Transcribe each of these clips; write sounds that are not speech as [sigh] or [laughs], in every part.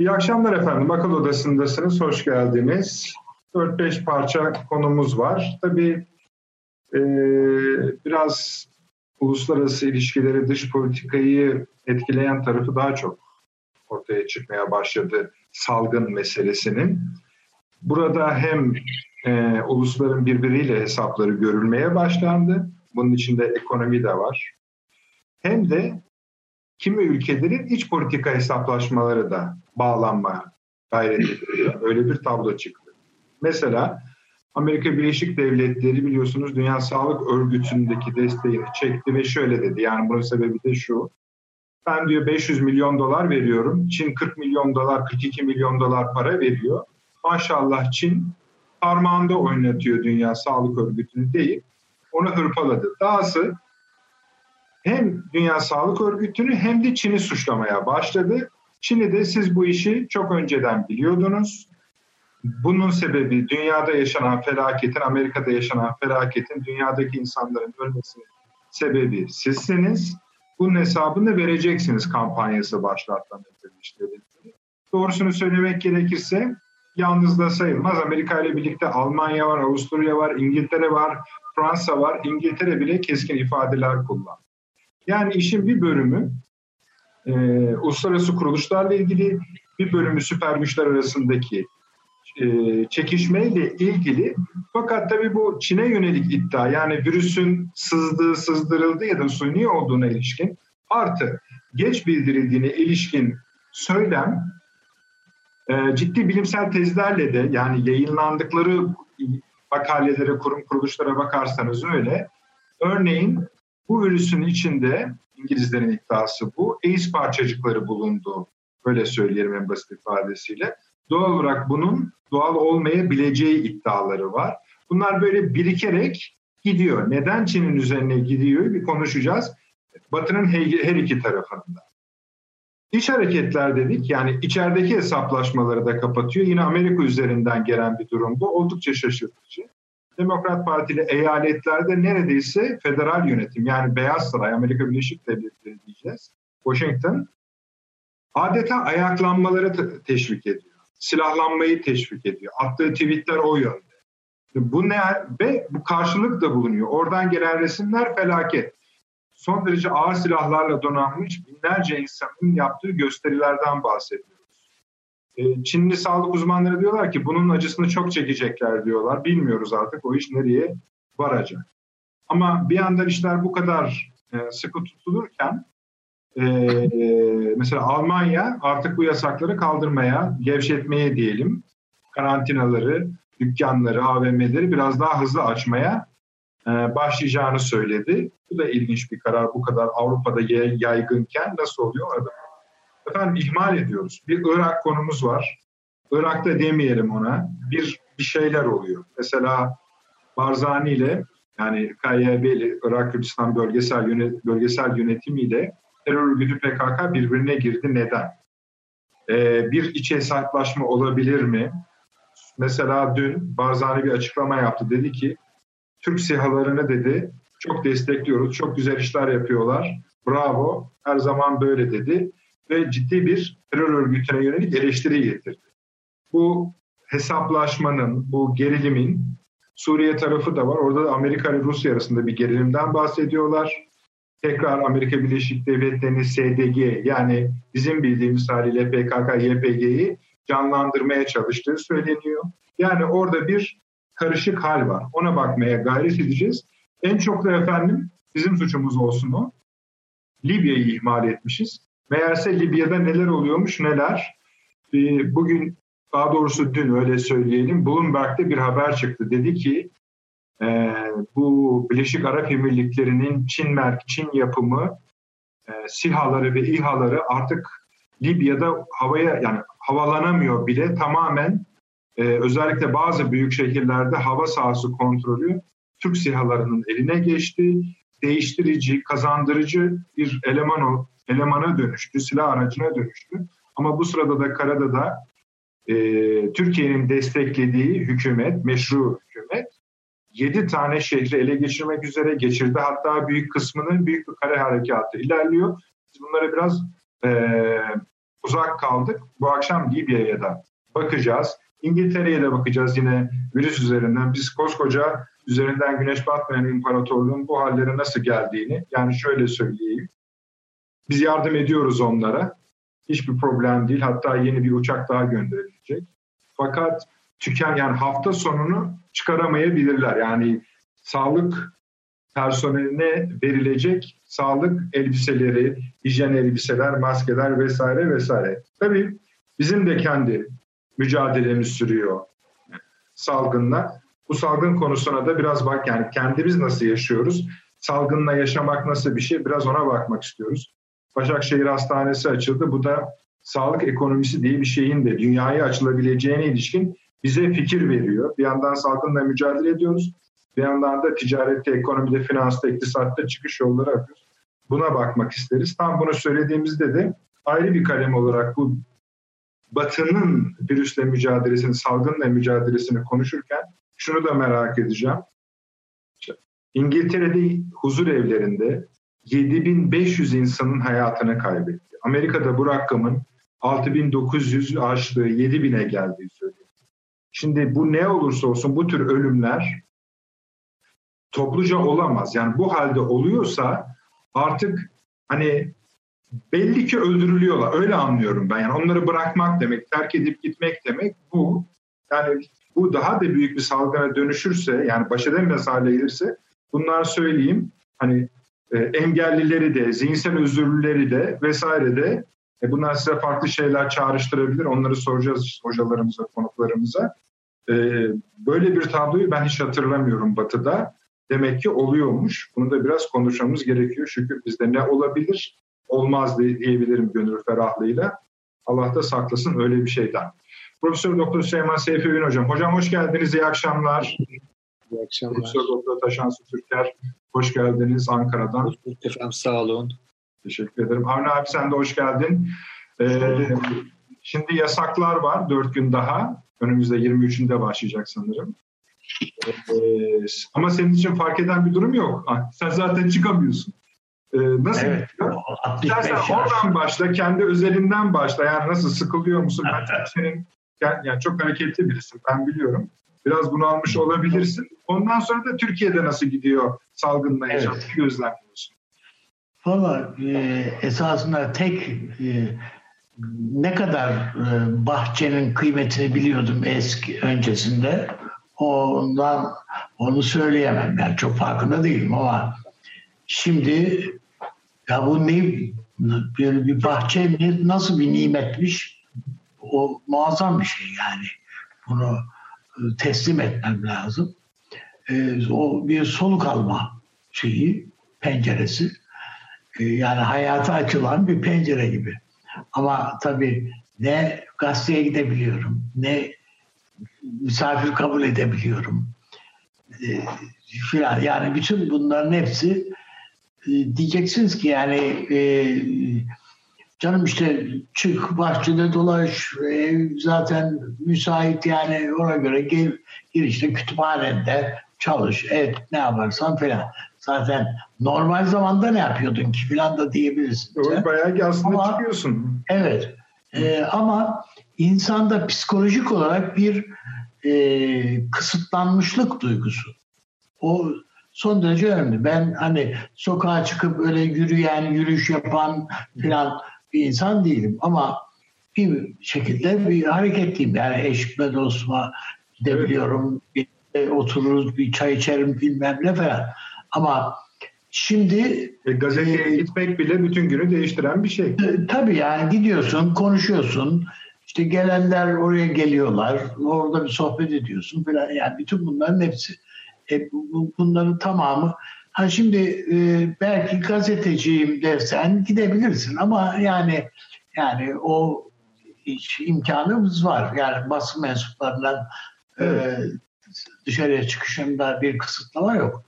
İyi akşamlar efendim. Akıl Odası'ndasınız. Hoş geldiniz. 4-5 parça konumuz var. Tabii e, biraz uluslararası ilişkileri, dış politikayı etkileyen tarafı daha çok ortaya çıkmaya başladı salgın meselesinin. Burada hem e, ulusların birbiriyle hesapları görülmeye başlandı. Bunun içinde ekonomi de var. Hem de kimi ülkelerin iç politika hesaplaşmaları da bağlanmaya gayret. Öyle bir tablo çıktı. Mesela Amerika Birleşik Devletleri biliyorsunuz Dünya Sağlık Örgütü'ndeki desteğini çekti ve şöyle dedi. Yani bunun sebebi de şu. Ben diyor 500 milyon dolar veriyorum. Çin 40 milyon dolar, 42 milyon dolar para veriyor. Maşallah Çin parmağında oynatıyor Dünya Sağlık Örgütü'nü deyip onu hırpaladı. Dahası hem Dünya Sağlık Örgütü'nü hem de Çin'i suçlamaya başladı. Çin'i de siz bu işi çok önceden biliyordunuz. Bunun sebebi dünyada yaşanan felaketin, Amerika'da yaşanan felaketin, dünyadaki insanların ölmesinin sebebi sizsiniz. Bunun hesabını vereceksiniz kampanyası başlatan işte. Doğrusunu söylemek gerekirse yalnız da sayılmaz. Amerika ile birlikte Almanya var, Avusturya var, İngiltere var, Fransa var. İngiltere bile keskin ifadeler kullandı. Yani işin bir bölümü e, uluslararası kuruluşlarla ilgili, bir bölümü süper güçler arasındaki e, çekişmeyle ilgili. Fakat tabii bu Çin'e yönelik iddia yani virüsün sızdığı, sızdırıldığı ya da suni olduğuna ilişkin artı geç bildirildiğine ilişkin söylem e, ciddi bilimsel tezlerle de yani yayınlandıkları makalelere, kurum kuruluşlara bakarsanız öyle. Örneğin bu virüsün içinde İngilizlerin iddiası bu. AIDS parçacıkları bulundu. Böyle söyleyelim en basit ifadesiyle. Doğal olarak bunun doğal olmayabileceği iddiaları var. Bunlar böyle birikerek gidiyor. Neden Çin'in üzerine gidiyor bir konuşacağız. Batı'nın her iki tarafında. İç hareketler dedik yani içerideki hesaplaşmaları da kapatıyor. Yine Amerika üzerinden gelen bir durum bu. Oldukça şaşırtıcı. Demokrat Partili eyaletlerde neredeyse federal yönetim yani Beyaz Saray, Amerika Birleşik Devletleri diyeceğiz. Washington adeta ayaklanmaları teşvik ediyor. Silahlanmayı teşvik ediyor. Attığı tweetler o yönde. Bu ne ve bu karşılık da bulunuyor. Oradan gelen resimler felaket. Son derece ağır silahlarla donanmış binlerce insanın yaptığı gösterilerden bahsediyor. E, Çinli sağlık uzmanları diyorlar ki bunun acısını çok çekecekler diyorlar. Bilmiyoruz artık o iş nereye varacak. Ama bir yandan işler bu kadar e, sıkı tutulurken e, mesela Almanya artık bu yasakları kaldırmaya, gevşetmeye diyelim, karantinaları, dükkanları, AVM'leri biraz daha hızlı açmaya başlayacağını söyledi. Bu da ilginç bir karar. Bu kadar Avrupa'da yaygınken nasıl oluyor orada? Efendim ihmal ediyoruz. Bir Irak konumuz var. Irak'ta demeyelim ona. Bir bir şeyler oluyor. Mesela Barzani ile yani KYB ile Irak Kürdistan bölgesel yönet, bölgesel yönetimiyle terör örgütü PKK birbirine girdi. Neden? Ee, bir iç hesaplaşma olabilir mi? Mesela dün Barzani bir açıklama yaptı. Dedi ki Türk sihalarını dedi çok destekliyoruz. Çok güzel işler yapıyorlar. Bravo. Her zaman böyle dedi ve ciddi bir terör örgütüne yönelik eleştiri getirdi. Bu hesaplaşmanın, bu gerilimin Suriye tarafı da var. Orada da Amerika ile Rusya arasında bir gerilimden bahsediyorlar. Tekrar Amerika Birleşik Devletleri'nin SDG yani bizim bildiğimiz haliyle PKK, YPG'yi canlandırmaya çalıştığı söyleniyor. Yani orada bir karışık hal var. Ona bakmaya gayret edeceğiz. En çok da efendim bizim suçumuz olsun o. Libya'yı ihmal etmişiz. Meğerse Libya'da neler oluyormuş neler. Bugün daha doğrusu dün öyle söyleyelim Bloomberg'de bir haber çıktı. Dedi ki e, bu Birleşik Arap Emirlikleri'nin Çin merk Çin yapımı e, SİHA'ları ve İHA'ları artık Libya'da havaya yani havalanamıyor bile tamamen e, özellikle bazı büyük şehirlerde hava sahası kontrolü Türk SİHA'larının eline geçti. Değiştirici, kazandırıcı bir eleman elemana dönüştü, silah aracına dönüştü. Ama bu sırada da karada da e, Türkiye'nin desteklediği hükümet, meşru hükümet 7 tane şehri ele geçirmek üzere geçirdi. Hatta büyük kısmının büyük bir kare harekatı ilerliyor. Biz bunları biraz e, uzak kaldık. Bu akşam Libya'ya da bakacağız. İngiltere'ye de bakacağız yine virüs üzerinden. Biz koskoca üzerinden güneş batmayan imparatorluğun bu hallere nasıl geldiğini yani şöyle söyleyeyim. Biz yardım ediyoruz onlara. Hiçbir problem değil. Hatta yeni bir uçak daha gönderilecek. Fakat tüken yani hafta sonunu çıkaramayabilirler. Yani sağlık personeline verilecek sağlık elbiseleri, hijyen elbiseler, maskeler vesaire vesaire. Tabii bizim de kendi mücadelemiz sürüyor salgınla. Bu salgın konusuna da biraz bak yani kendimiz nasıl yaşıyoruz? Salgınla yaşamak nasıl bir şey? Biraz ona bakmak istiyoruz. Başakşehir Hastanesi açıldı. Bu da sağlık ekonomisi diye bir şeyin de dünyaya açılabileceğine ilişkin bize fikir veriyor. Bir yandan salgınla mücadele ediyoruz. Bir yandan da ticarette, ekonomide, finansta, iktisatta çıkış yolları arıyoruz. Buna bakmak isteriz. Tam bunu söylediğimizde de ayrı bir kalem olarak bu Batı'nın virüsle mücadelesini, salgınla mücadelesini konuşurken şunu da merak edeceğim. İngiltere'de huzur evlerinde 7500 insanın hayatını kaybetti. Amerika'da bu rakamın 6900 aştığı 7000'e geldiği söyleniyor. Şimdi bu ne olursa olsun bu tür ölümler topluca olamaz. Yani bu halde oluyorsa artık hani belli ki öldürülüyorlar. Öyle anlıyorum ben. Yani onları bırakmak demek, terk edip gitmek demek bu. Yani bu daha da büyük bir salgına dönüşürse yani baş edemez hale gelirse bunlar söyleyeyim hani engellileri de, zihinsel özürlüleri de vesaire de e, bunlar size farklı şeyler çağrıştırabilir. Onları soracağız hocalarımıza, konuklarımıza. E, böyle bir tabloyu ben hiç hatırlamıyorum Batı'da. Demek ki oluyormuş. Bunu da biraz konuşmamız gerekiyor. Şükür bizde ne olabilir, olmaz diyebilirim gönül ferahlığıyla. Allah da saklasın öyle bir şeyden. Profesör Doktor Süleyman Seyfi Ün Hocam. Hocam hoş geldiniz, iyi akşamlar. İyi akşamlar. Profesör Doktor Taşansı Türker, hoş geldiniz Ankara'dan. Hoş bulduk efendim, sağ olun. Teşekkür ederim. Avni abi sen de hoş geldin. Ee, şimdi yasaklar var, dört gün daha. Önümüzde 23'ünde başlayacak sanırım. Ee, ama senin için fark eden bir durum yok. Ah, sen zaten çıkamıyorsun. Ee, nasıl evet, İstersen oradan başla, kendi özelinden başla. Yani nasıl sıkılıyor musun? Ben [laughs] senin yani çok hareketli birisin, ben biliyorum. Biraz bunu almış olabilirsin. Ondan sonra da Türkiye'de nasıl gidiyor salgınla yaşam evet. gözlemliyorsun? Valla e, esasında tek e, ne kadar e, bahçenin kıymetini biliyordum eski öncesinde. Ondan onu söyleyemem. Yani çok farkında değilim ama şimdi ya bu ne böyle bir bahçe ne, nasıl bir nimetmiş o muazzam bir şey yani. Bunu teslim etmem lazım. E, o bir soluk alma şeyi, penceresi. E, yani hayata açılan bir pencere gibi. Ama tabii ne gazeteye gidebiliyorum, ne misafir kabul edebiliyorum. E, filan. Yani bütün bunların hepsi e, diyeceksiniz ki yani e, canım işte çık bahçede dolaş ev zaten müsait yani ona göre gel, gir işte kütüphanede çalış et ne yaparsan filan. Zaten normal zamanda ne yapıyordun ki filan da diyebilirsin. Doğru, bayağı ki aslında ama, çıkıyorsun. Evet. E, ama insanda psikolojik olarak bir e, kısıtlanmışlık duygusu. O son derece önemli. Ben hani sokağa çıkıp öyle yürüyen, yürüyüş yapan filan bir insan değilim. Ama bir şekilde bir hareketliyim. Yani eşime, dostuma gidebiliyorum. Bir, otururuz, bir çay içerim bilmem ne falan. Ama şimdi... E, gazeteye e, gitmek bile bütün günü değiştiren bir şey. E, tabii yani gidiyorsun, konuşuyorsun. İşte gelenler oraya geliyorlar. Orada bir sohbet ediyorsun falan. Yani bütün bunların hepsi. E, bunların tamamı Ha şimdi e, belki gazeteciyim dersen gidebilirsin ama yani yani o hiç imkanımız var. Yani basın mensuplarından e, dışarıya çıkışında bir kısıtlama yok.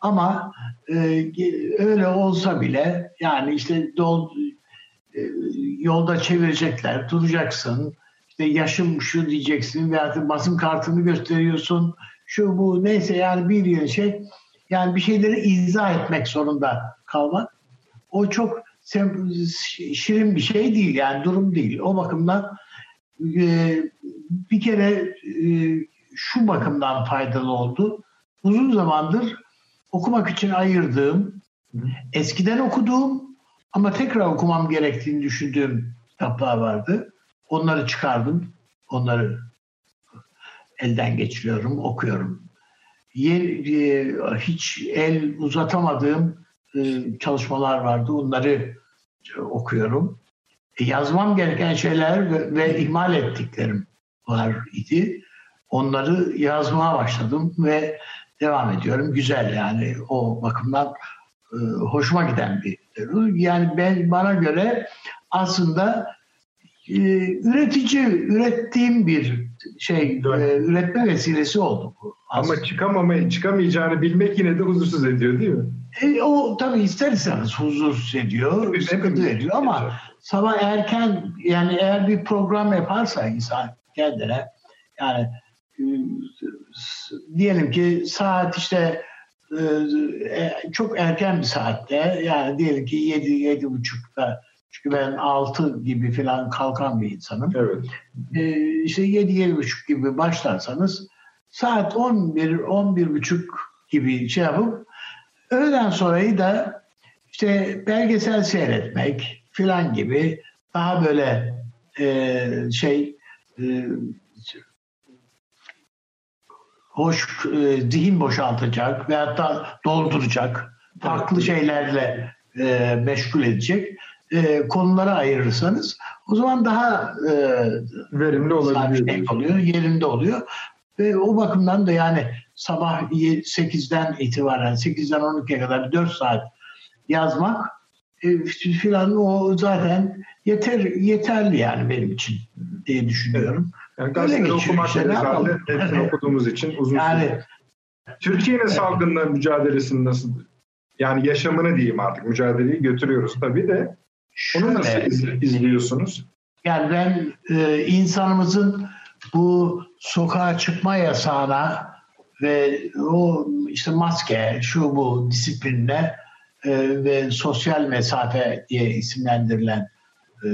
Ama e, öyle olsa bile yani işte dol, e, yolda çevirecekler, duracaksın. İşte yaşım şu diyeceksin veya basın kartını gösteriyorsun. Şu bu neyse yani bir yeni şey yani bir şeyleri izah etmek zorunda kalmak. O çok şirin bir şey değil yani durum değil. O bakımdan e, bir kere e, şu bakımdan faydalı oldu. Uzun zamandır okumak için ayırdığım, eskiden okuduğum ama tekrar okumam gerektiğini düşündüğüm kitaplar vardı. Onları çıkardım. Onları elden geçiriyorum, okuyorum. E, hiç el uzatamadığım e, çalışmalar vardı. Onları okuyorum. E, yazmam gereken şeyler ve, ihmal ettiklerim var idi. Onları yazmaya başladım ve devam ediyorum. Güzel yani o bakımdan hoşuma giden bir yani ben bana göre aslında üretici ürettiğim bir şey e, üretme vesilesi oldu bu. Aslında. Ama çıkamamay çıkamayacağını bilmek yine de huzursuz ediyor değil mi? E, o tabii ister istemez huzursuz ediyor, tabii, sıkıntı ediyor ama sabah erken yani eğer bir program yaparsa insan kendine yani e, diyelim ki saat işte e, e, çok erken bir saatte yani diyelim ki 7 yedi buçukta çünkü ben 6 gibi falan kalkan bir insanım. Evet. E, işte 7 yedi buçuk gibi başlarsanız saat 11 11 buçuk gibi şey yapıp öğleden sonrayı da işte belgesel seyretmek filan gibi daha böyle e, şey e, hoş e, zihin boşaltacak veyahut da dolduracak farklı şeylerle e, meşgul edecek e, konulara ayırırsanız o zaman daha e, verimli olabiliyor. Şey oluyor, yerinde oluyor. Ve o bakımdan da yani sabah 8'den itibaren 8'den 12'ye kadar 4 saat yazmak e, filan o zaten yeter yeterli yani benim için diye düşünüyorum. Yani gazeteleri okumak işte, zaten hepsini okuduğumuz için uzun yani, süre. Türkiye'nin evet. salgınla mücadelesini nasıl yani yaşamını diyeyim artık mücadeleyi götürüyoruz tabii de onu nasıl iz, izliyorsunuz? Yani ben e, insanımızın bu sokağa çıkma yasağına ve o işte maske, şu bu disiplinle e, ve sosyal mesafe diye isimlendirilen e,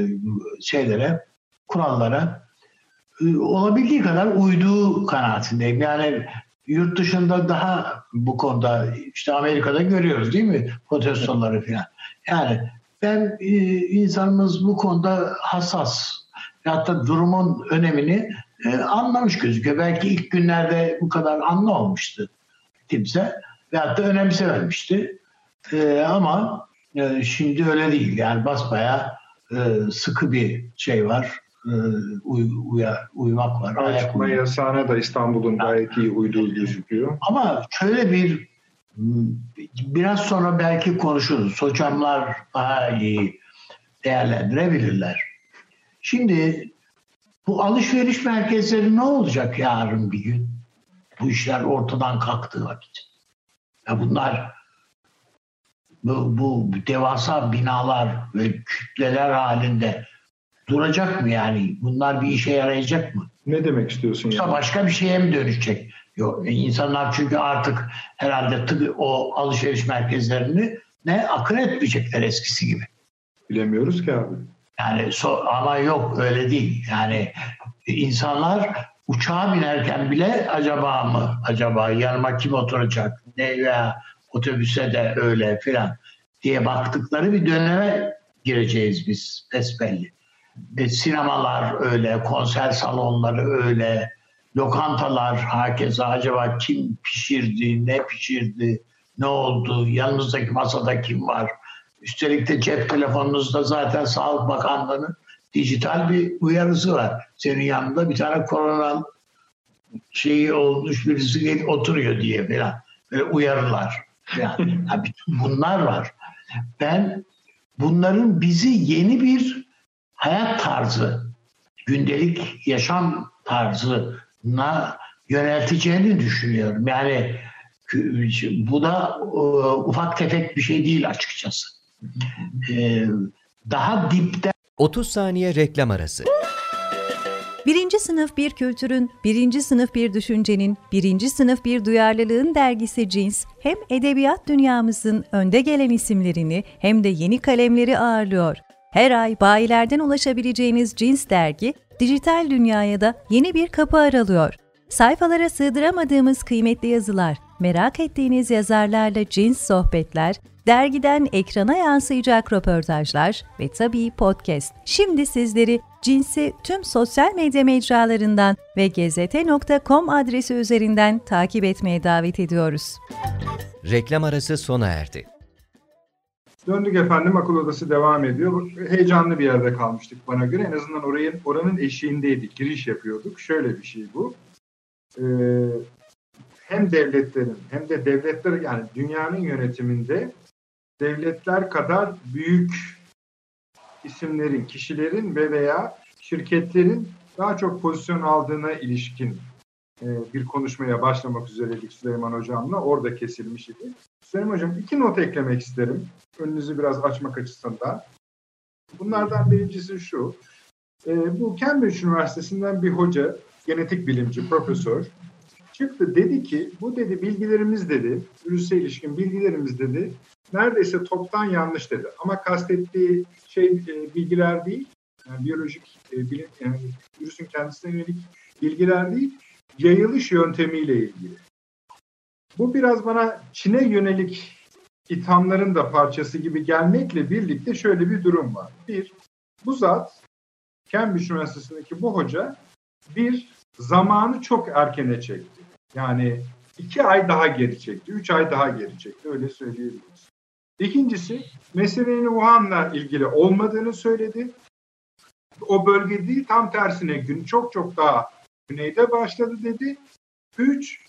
şeylere, kurallara e, olabildiği kadar uyduğu kanaatindeyim. Yani yurt dışında daha bu konuda işte Amerika'da görüyoruz değil mi protestoları falan. Yani ben e, insanımız bu konuda hassas hatta durumun önemini e, anlamış gözüküyor. Belki ilk günlerde bu kadar anlamamıştı kimse veyahut da önemsememişti. E, ama e, şimdi öyle değil. Yani basbaya e, sıkı bir şey var e, uy, uya, uymak var. Açma yasağına da İstanbul'un gayet iyi uyduğu gözüküyor. Ama şöyle bir biraz sonra belki konuşuruz. Hocamlar daha iyi değerlendirebilirler. Şimdi bu alışveriş merkezleri ne olacak yarın bir gün? Bu işler ortadan kalktığı vakit. Ya bunlar bu, bu devasa binalar ve kütleler halinde duracak mı yani? Bunlar bir işe yarayacak mı? Ne demek istiyorsun? Yoksa yani? başka bir şeye mi dönüşecek? Yok, insanlar çünkü artık herhalde tık, o alışveriş merkezlerini ne akıl etmeyecekler eskisi gibi. Bilemiyoruz ki abi. Yani so, ama yok öyle değil. Yani insanlar uçağa binerken bile acaba mı acaba yanıma kim oturacak ne veya otobüse de öyle filan diye baktıkları bir döneme gireceğiz biz besbelli. E, sinemalar öyle, konser salonları öyle, lokantalar herkese acaba kim pişirdi, ne pişirdi, ne oldu, yanınızdaki masada kim var? Üstelik de cep telefonunuzda zaten Sağlık Bakanlığı'nın dijital bir uyarısı var. Senin yanında bir tane korona şeyi olmuş birisi oturuyor diye falan. Böyle uyarılar. Yani, yani [laughs] bunlar var. Ben bunların bizi yeni bir hayat tarzı, gündelik yaşam tarzına yönelteceğini düşünüyorum. Yani bu da e, ufak tefek bir şey değil açıkçası. E, daha dipte 30 saniye reklam arası. Birinci sınıf bir kültürün, birinci sınıf bir düşüncenin, birinci sınıf bir duyarlılığın dergisi Cins, hem edebiyat dünyamızın önde gelen isimlerini hem de yeni kalemleri ağırlıyor. Her ay bayilerden ulaşabileceğiniz Cins dergi, dijital dünyaya da yeni bir kapı aralıyor. Sayfalara sığdıramadığımız kıymetli yazılar, merak ettiğiniz yazarlarla cins sohbetler, dergiden ekrana yansıyacak röportajlar ve tabii podcast. Şimdi sizleri cinsi tüm sosyal medya mecralarından ve gezete.com adresi üzerinden takip etmeye davet ediyoruz. Reklam arası sona erdi. Döndük efendim akıl odası devam ediyor. Heyecanlı bir yerde kalmıştık bana göre. En azından orayın oranın eşiğindeydik. Giriş yapıyorduk. Şöyle bir şey bu. Ee, hem devletlerin hem de devletler yani dünyanın yönetiminde devletler kadar büyük isimlerin, kişilerin ve veya şirketlerin daha çok pozisyon aldığına ilişkin e, bir konuşmaya başlamak üzereydik Süleyman Hocam'la. Orada kesilmiş idi. Süleyman Hocam iki not eklemek isterim. Önünüzü biraz açmak açısından. Bunlardan birincisi şu. E, bu Cambridge Üniversitesi'nden bir hoca, genetik bilimci, profesör çıktı dedi ki bu dedi bilgilerimiz dedi, virüse ilişkin bilgilerimiz dedi neredeyse toptan yanlış dedi. Ama kastettiği şey e, bilgiler değil, yani biyolojik e, bilim, yani virüsün kendisine yönelik bilgiler değil, yayılış yöntemiyle ilgili. Bu biraz bana Çin'e yönelik ithamların da parçası gibi gelmekle birlikte şöyle bir durum var. Bir, bu zat Cambridge Üniversitesi'ndeki bu hoca bir zamanı çok erkene çekti. Yani iki ay daha geri çekti, üç ay daha geri çekti öyle söyleyebiliriz. İkincisi meselenin Wuhan'la ilgili olmadığını söyledi. O bölge değil tam tersine gün çok çok daha güneyde başladı dedi. Üç,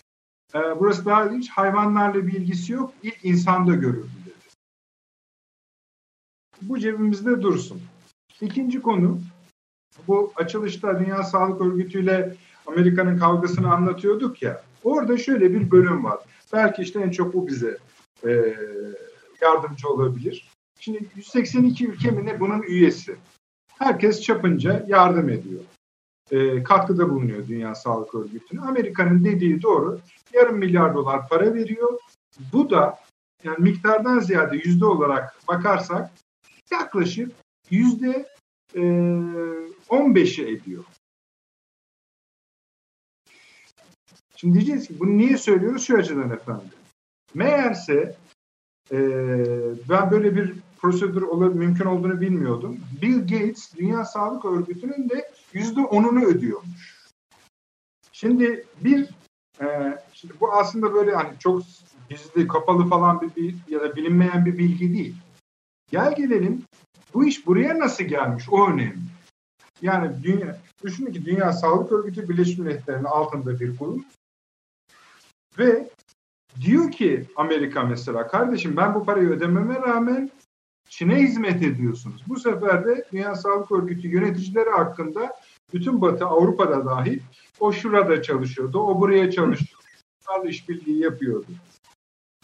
e, burası daha ilginç hayvanlarla bir ilgisi yok ilk insanda görüldü dedi. Bu cebimizde dursun. İkinci konu bu açılışta Dünya Sağlık Örgütü ile Amerika'nın kavgasını anlatıyorduk ya. Orada şöyle bir bölüm var. Belki işte en çok bu bize e, yardımcı olabilir. Şimdi 182 ülke mi ne bunun üyesi. Herkes çapınca yardım ediyor. E, katkıda bulunuyor Dünya Sağlık Örgütü'ne. Amerika'nın dediği doğru. Yarım milyar dolar para veriyor. Bu da yani miktardan ziyade yüzde olarak bakarsak yaklaşık yüzde 15'i e, ediyor. Şimdi diyeceğiz ki bunu niye söylüyoruz? Şu açıdan efendim. Meğerse e, ben böyle bir prosedür olur, mümkün olduğunu bilmiyordum. Bill Gates Dünya Sağlık Örgütü'nün de yüzde onunu ödüyormuş. Şimdi bir e, şimdi bu aslında böyle hani çok gizli, kapalı falan bir, bir ya da bilinmeyen bir bilgi değil. Gel gelelim bu iş buraya nasıl gelmiş o önemli. Yani dünya, düşünün ki Dünya Sağlık Örgütü Birleşmiş Milletler'in altında bir kurum ve diyor ki Amerika mesela kardeşim ben bu parayı ödememe rağmen Çin'e hizmet ediyorsunuz. Bu sefer de Dünya Sağlık Örgütü yöneticileri hakkında bütün Batı Avrupa'da dahil o şurada çalışıyordu, o buraya çalışıyordu. İşbirliği yapıyordu.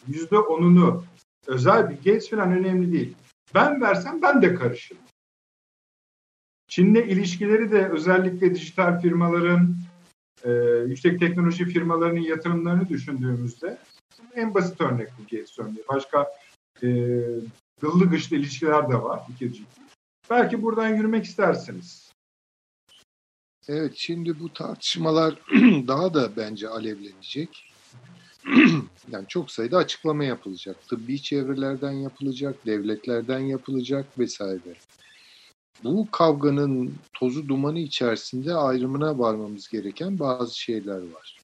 Yüzde onunu özel bir Gates falan önemli değil. Ben versem ben de karışırım. Çin'le ilişkileri de özellikle dijital firmaların, e, yüksek teknoloji firmalarının yatırımlarını düşündüğümüzde en basit örnek bu Gates örneği. Başka e, gıllı gışlı ilişkiler de var ikircik. Belki buradan yürümek istersiniz. Evet şimdi bu tartışmalar [clears throat] daha da bence alevlenecek. [clears throat] yani çok sayıda açıklama yapılacak. Tıbbi çevrelerden yapılacak, devletlerden yapılacak vesaire. Bu kavganın tozu dumanı içerisinde ayrımına varmamız gereken bazı şeyler var.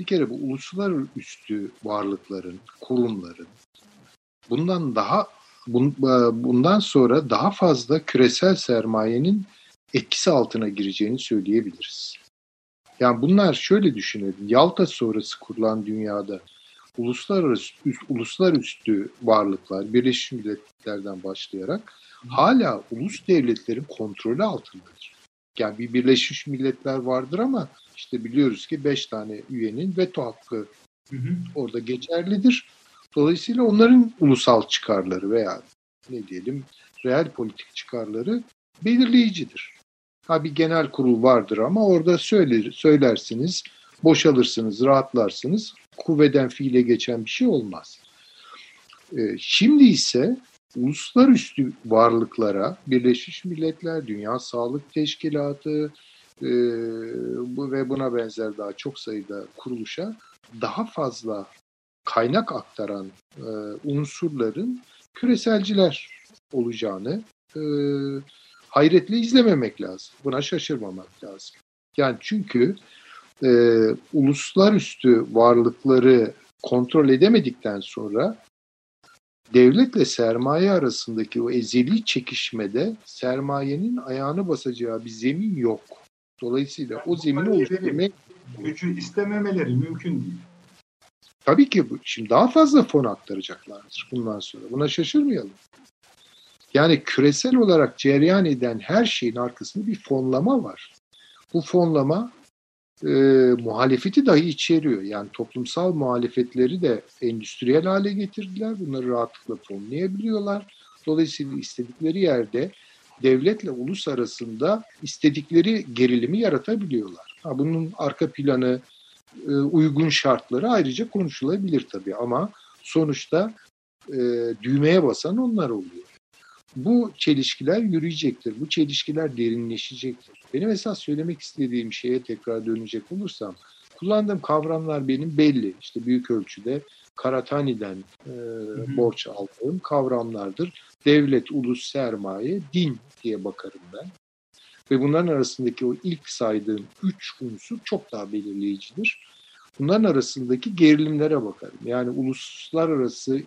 Bir kere bu uluslararası varlıkların, kurumların bundan daha bundan sonra daha fazla küresel sermayenin etkisi altına gireceğini söyleyebiliriz. Yani bunlar şöyle düşünelim. Yalta sonrası kurulan dünyada uluslararası uluslararası varlıklar Birleşmiş Milletler'den başlayarak hala ulus devletlerin kontrolü altındadır. Yani bir Birleşmiş Milletler vardır ama işte biliyoruz ki beş tane üyenin veto hakkı hı hı. orada geçerlidir. Dolayısıyla onların ulusal çıkarları veya ne diyelim real politik çıkarları belirleyicidir. Ha bir genel kurul vardır ama orada söyler, söylersiniz, boşalırsınız, rahatlarsınız. Kuvveden fiile geçen bir şey olmaz. Ee, şimdi ise uluslararası varlıklara, Birleşmiş Milletler, Dünya Sağlık Teşkilatı e, bu ve buna benzer daha çok sayıda kuruluşa daha fazla kaynak aktaran e, unsurların küreselciler olacağını e, hayretle izlememek lazım. Buna şaşırmamak lazım. Yani çünkü e, uluslararası varlıkları kontrol edemedikten sonra devletle sermaye arasındaki o ezeli çekişmede sermayenin ayağını basacağı bir zemin yok. Dolayısıyla o zemini oluşturmak gücü istememeleri mümkün değil. Tabii ki bu, şimdi daha fazla fon aktaracaklardır bundan sonra. Buna şaşırmayalım. Yani küresel olarak cereyan eden her şeyin arkasında bir fonlama var. Bu fonlama e, muhalefeti dahi içeriyor. Yani toplumsal muhalefetleri de endüstriyel hale getirdiler. Bunları rahatlıkla fonlayabiliyorlar. Dolayısıyla istedikleri yerde devletle ulus arasında istedikleri gerilimi yaratabiliyorlar. Ha, bunun arka planı, e, uygun şartları ayrıca konuşulabilir tabii ama sonuçta e, düğmeye basan onlar oluyor. Bu çelişkiler yürüyecektir. Bu çelişkiler derinleşecektir. Benim esas söylemek istediğim şeye tekrar dönecek olursam kullandığım kavramlar benim belli. İşte büyük ölçüde Karatani'den e, borç aldığım kavramlardır. Devlet, ulus, sermaye, din diye bakarım ben. Ve bunların arasındaki o ilk saydığım üç unsur çok daha belirleyicidir. Bunların arasındaki gerilimlere bakarım. Yani uluslararası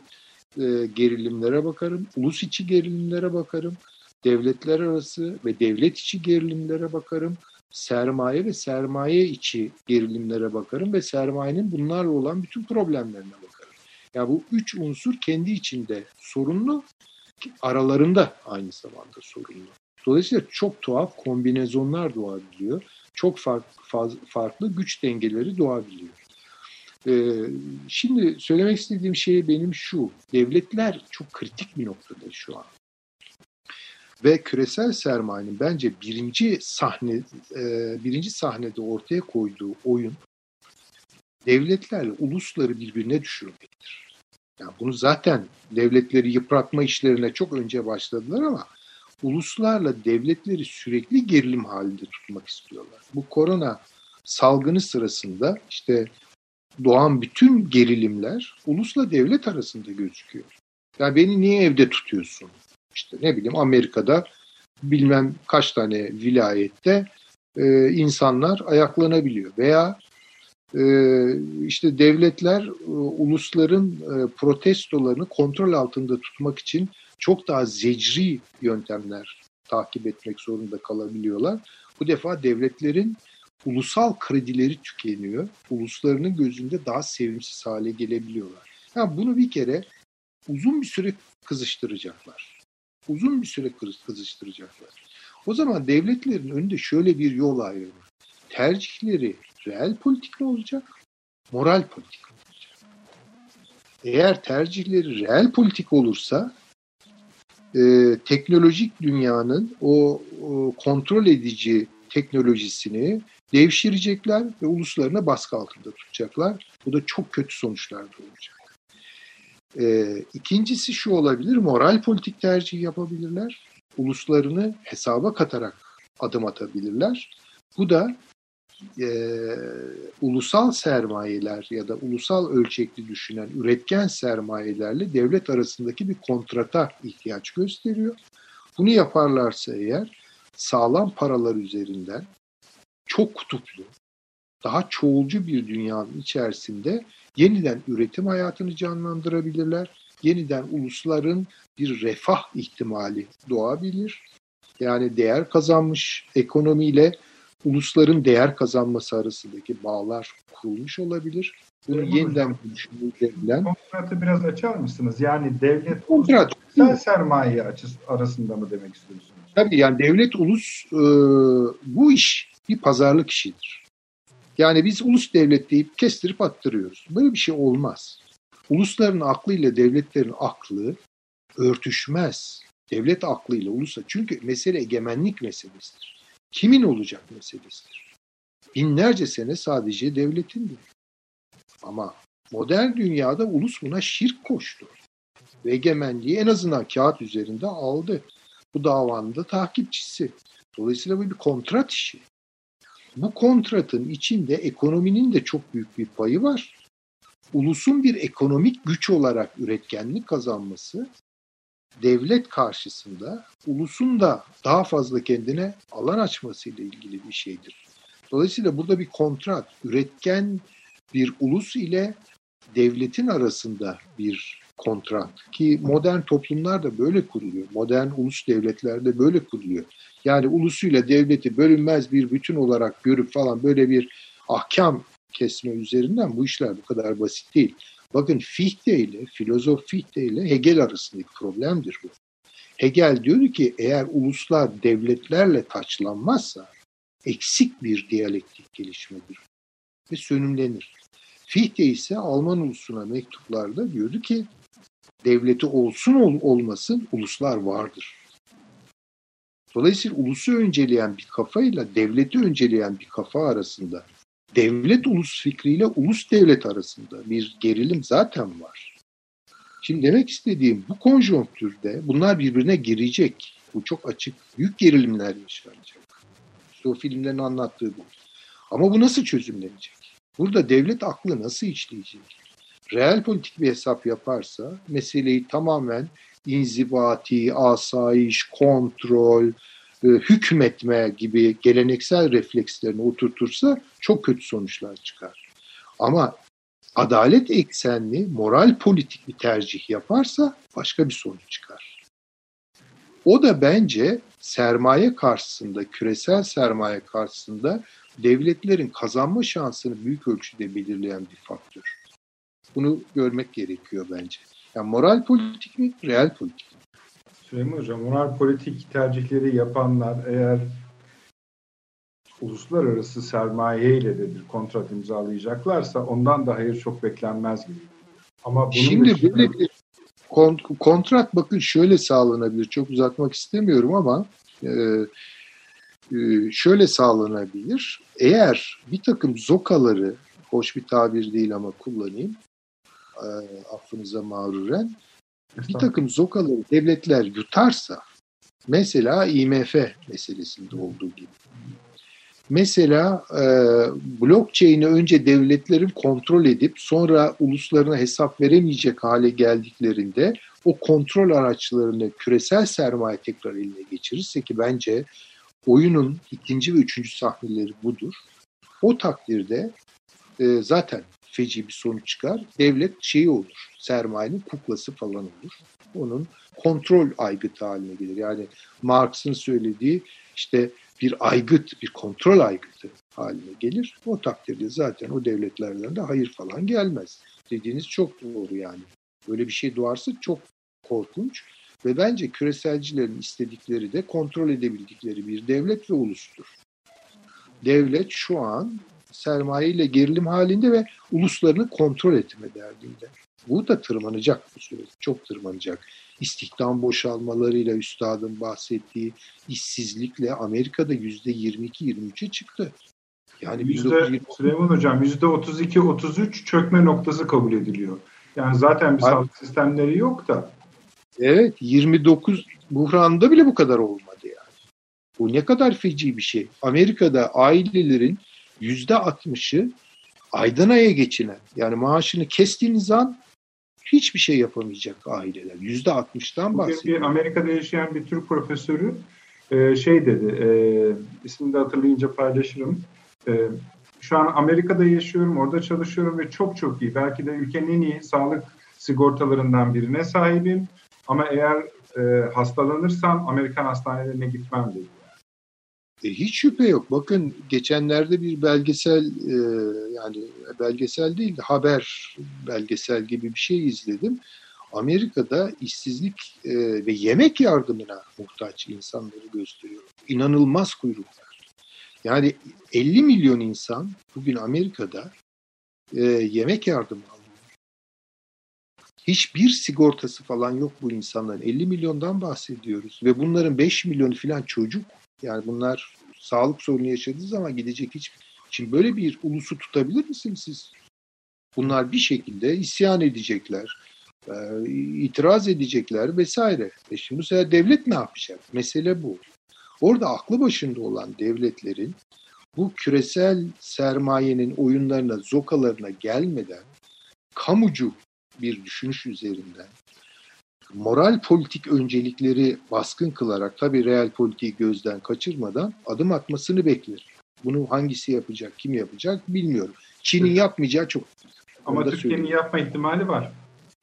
e, gerilimlere bakarım, ulus içi gerilimlere bakarım, devletler arası ve devlet içi gerilimlere bakarım, sermaye ve sermaye içi gerilimlere bakarım ve sermayenin bunlarla olan bütün problemlerine bakarım. Ya yani bu üç unsur kendi içinde sorunlu, aralarında aynı zamanda sorunlu. Dolayısıyla çok tuhaf kombinezonlar doğabiliyor. Çok farklı, farklı güç dengeleri doğabiliyor. Ee, şimdi söylemek istediğim şey benim şu. Devletler çok kritik bir noktada şu an. Ve küresel sermayenin bence birinci sahne e, birinci sahnede ortaya koyduğu oyun devletlerle ulusları birbirine düşürmektir. Yani bunu zaten devletleri yıpratma işlerine çok önce başladılar ama uluslarla devletleri sürekli gerilim halinde tutmak istiyorlar. Bu korona salgını sırasında işte doğan bütün gerilimler ulusla devlet arasında gözüküyor. Yani beni niye evde tutuyorsun? İşte ne bileyim Amerika'da bilmem kaç tane vilayette e, insanlar ayaklanabiliyor. Veya e, işte devletler e, ulusların e, protestolarını kontrol altında tutmak için çok daha zecri yöntemler takip etmek zorunda kalabiliyorlar. Bu defa devletlerin ulusal kredileri tükeniyor. Uluslarının gözünde daha sevimsiz hale gelebiliyorlar. Yani bunu bir kere uzun bir süre kızıştıracaklar. Uzun bir süre kızıştıracaklar. O zaman devletlerin önünde şöyle bir yol ayrımı. Tercihleri reel politik mi olacak, moral politik mi olacak? Eğer tercihleri reel politik olursa e, teknolojik dünyanın o, o kontrol edici teknolojisini devşirecekler ve uluslarına baskı altında tutacaklar. Bu da çok kötü sonuçlar doğuracak. Ee, ikincisi şu olabilir, moral politik tercih yapabilirler. Uluslarını hesaba katarak adım atabilirler. Bu da e, ulusal sermayeler ya da ulusal ölçekli düşünen üretken sermayelerle devlet arasındaki bir kontrata ihtiyaç gösteriyor. Bunu yaparlarsa eğer sağlam paralar üzerinden çok kutuplu, daha çoğulcu bir dünyanın içerisinde yeniden üretim hayatını canlandırabilirler. Yeniden ulusların bir refah ihtimali doğabilir. Yani değer kazanmış ekonomiyle ulusların değer kazanması arasındaki bağlar kurulmuş olabilir. Bunu evet, yeniden düşünülebilen... Kontratı biraz açar mısınız? Yani devlet Kontrat. ulusal sermaye açısı arasında mı demek istiyorsunuz? Tabii yani devlet ulus e, bu iş bir pazarlık işidir. Yani biz ulus devlet deyip kestirip attırıyoruz. Böyle bir şey olmaz. Ulusların aklıyla devletlerin aklı örtüşmez. Devlet aklıyla ulusa. Çünkü mesele egemenlik meselesidir. Kimin olacak meselesidir. Binlerce sene sadece devletindir. Ama modern dünyada ulus buna şirk koştu. Ve egemenliği en azından kağıt üzerinde aldı. Bu davanın da takipçisi. Dolayısıyla bu bir kontrat işi. Bu kontratın içinde ekonominin de çok büyük bir payı var. Ulusun bir ekonomik güç olarak üretkenlik kazanması devlet karşısında ulusun da daha fazla kendine alan açmasıyla ilgili bir şeydir. Dolayısıyla burada bir kontrat, üretken bir ulus ile devletin arasında bir kontrat ki modern toplumlar da böyle kuruluyor. Modern ulus devletlerde böyle kuruluyor. Yani ulusuyla devleti bölünmez bir bütün olarak görüp falan böyle bir ahkam kesme üzerinden bu işler bu kadar basit değil. Bakın Fichte ile, filozof Fichte ile Hegel arasındaki problemdir bu. Hegel diyor ki eğer uluslar devletlerle taçlanmazsa eksik bir diyalektik gelişmedir ve sönümlenir. Fichte ise Alman ulusuna mektuplarda diyordu ki devleti olsun ol, olmasın uluslar vardır. Dolayısıyla ulusu önceleyen bir kafa ile devleti önceleyen bir kafa arasında devlet ulus fikriyle ulus devlet arasında bir gerilim zaten var. Şimdi demek istediğim bu konjonktürde bunlar birbirine girecek. Bu çok açık. Büyük gerilimler yaşanacak. İşte o filmlerin anlattığı bu. Ama bu nasıl çözümlenecek? Burada devlet aklı nasıl işleyecek? Reel politik bir hesap yaparsa meseleyi tamamen inzibati, asayiş, kontrol, e, hükmetme gibi geleneksel reflekslerini oturtursa çok kötü sonuçlar çıkar. Ama adalet eksenli, moral politik bir tercih yaparsa başka bir sonuç çıkar. O da bence sermaye karşısında, küresel sermaye karşısında devletlerin kazanma şansını büyük ölçüde belirleyen bir faktör. Bunu görmek gerekiyor bence. Yani moral politik mi, real politik? Süleyman Hocam, moral politik tercihleri yapanlar eğer uluslararası sermaye ile de bir kontrat imzalayacaklarsa ondan da hayır çok beklenmez gibi. Ama bunun Şimdi dışında... böyle bir kontrat bakın şöyle sağlanabilir. Çok uzatmak istemiyorum ama e, e, şöyle sağlanabilir. Eğer bir takım zokaları, hoş bir tabir değil ama kullanayım, e, affınıza mağruren, bir takım zokaları devletler yutarsa, mesela IMF meselesinde olduğu gibi, Mesela e, blockchain'i önce devletlerin kontrol edip sonra uluslarına hesap veremeyecek hale geldiklerinde o kontrol araçlarını küresel sermaye tekrar eline geçirirse ki bence oyunun ikinci ve üçüncü sahneleri budur. O takdirde e, zaten feci bir sonuç çıkar. Devlet şeyi olur, sermayenin kuklası falan olur. Onun kontrol aygıtı haline gelir. Yani Marx'ın söylediği işte bir aygıt, bir kontrol aygıtı haline gelir. O takdirde zaten o devletlerden de hayır falan gelmez. Dediğiniz çok doğru yani. Böyle bir şey doğarsa çok korkunç ve bence küreselcilerin istedikleri de kontrol edebildikleri bir devlet ve ulustur. Devlet şu an sermaye ile gerilim halinde ve uluslarını kontrol etme derdinde. Bu da tırmanacak bu süreç. Çok tırmanacak. İstihdam boşalmalarıyla üstadın bahsettiği işsizlikle Amerika'da yüzde 22-23'e çıktı. Yani yüzde, 1920... Süleyman Hocam yüzde 32-33 çökme noktası kabul ediliyor. Yani zaten bir sağlık sistemleri yok da. Evet 29 buhranda bile bu kadar olmadı yani. Bu ne kadar feci bir şey. Amerika'da ailelerin yüzde 60'ı aydan aya geçinen yani maaşını kestiğiniz an hiçbir şey yapamayacak aileler. Yüzde altmıştan bahsediyor. Amerika'da yaşayan bir Türk profesörü e, şey dedi, e, ismini de hatırlayınca paylaşırım. E, şu an Amerika'da yaşıyorum, orada çalışıyorum ve çok çok iyi. Belki de ülkenin en iyi sağlık sigortalarından birine sahibim. Ama eğer e, hastalanırsam Amerikan hastanelerine gitmem dedi. E, hiç şüphe yok. Bakın geçenlerde bir belgesel e, yani belgesel değil de haber belgesel gibi bir şey izledim. Amerika'da işsizlik e, ve yemek yardımına muhtaç insanları gösteriyor. İnanılmaz kuyruklar. Yani 50 milyon insan bugün Amerika'da e, yemek yardımı alıyor. Hiçbir sigortası falan yok bu insanların. 50 milyondan bahsediyoruz ve bunların 5 milyonu falan çocuk. Yani bunlar sağlık sorunu yaşadığı zaman gidecek hiç Şimdi böyle bir ulusu tutabilir misiniz siz? Bunlar bir şekilde isyan edecekler, e, itiraz edecekler vesaire. E şimdi bu sefer devlet ne yapacak? Mesele bu. Orada aklı başında olan devletlerin bu küresel sermayenin oyunlarına, zokalarına gelmeden kamucu bir düşünüş üzerinden moral politik öncelikleri baskın kılarak tabii real politiği gözden kaçırmadan adım atmasını bekler. Bunu hangisi yapacak, kim yapacak bilmiyorum. Çin'in yapmayacağı çok. Ama Türkiye'nin yapma ihtimali var.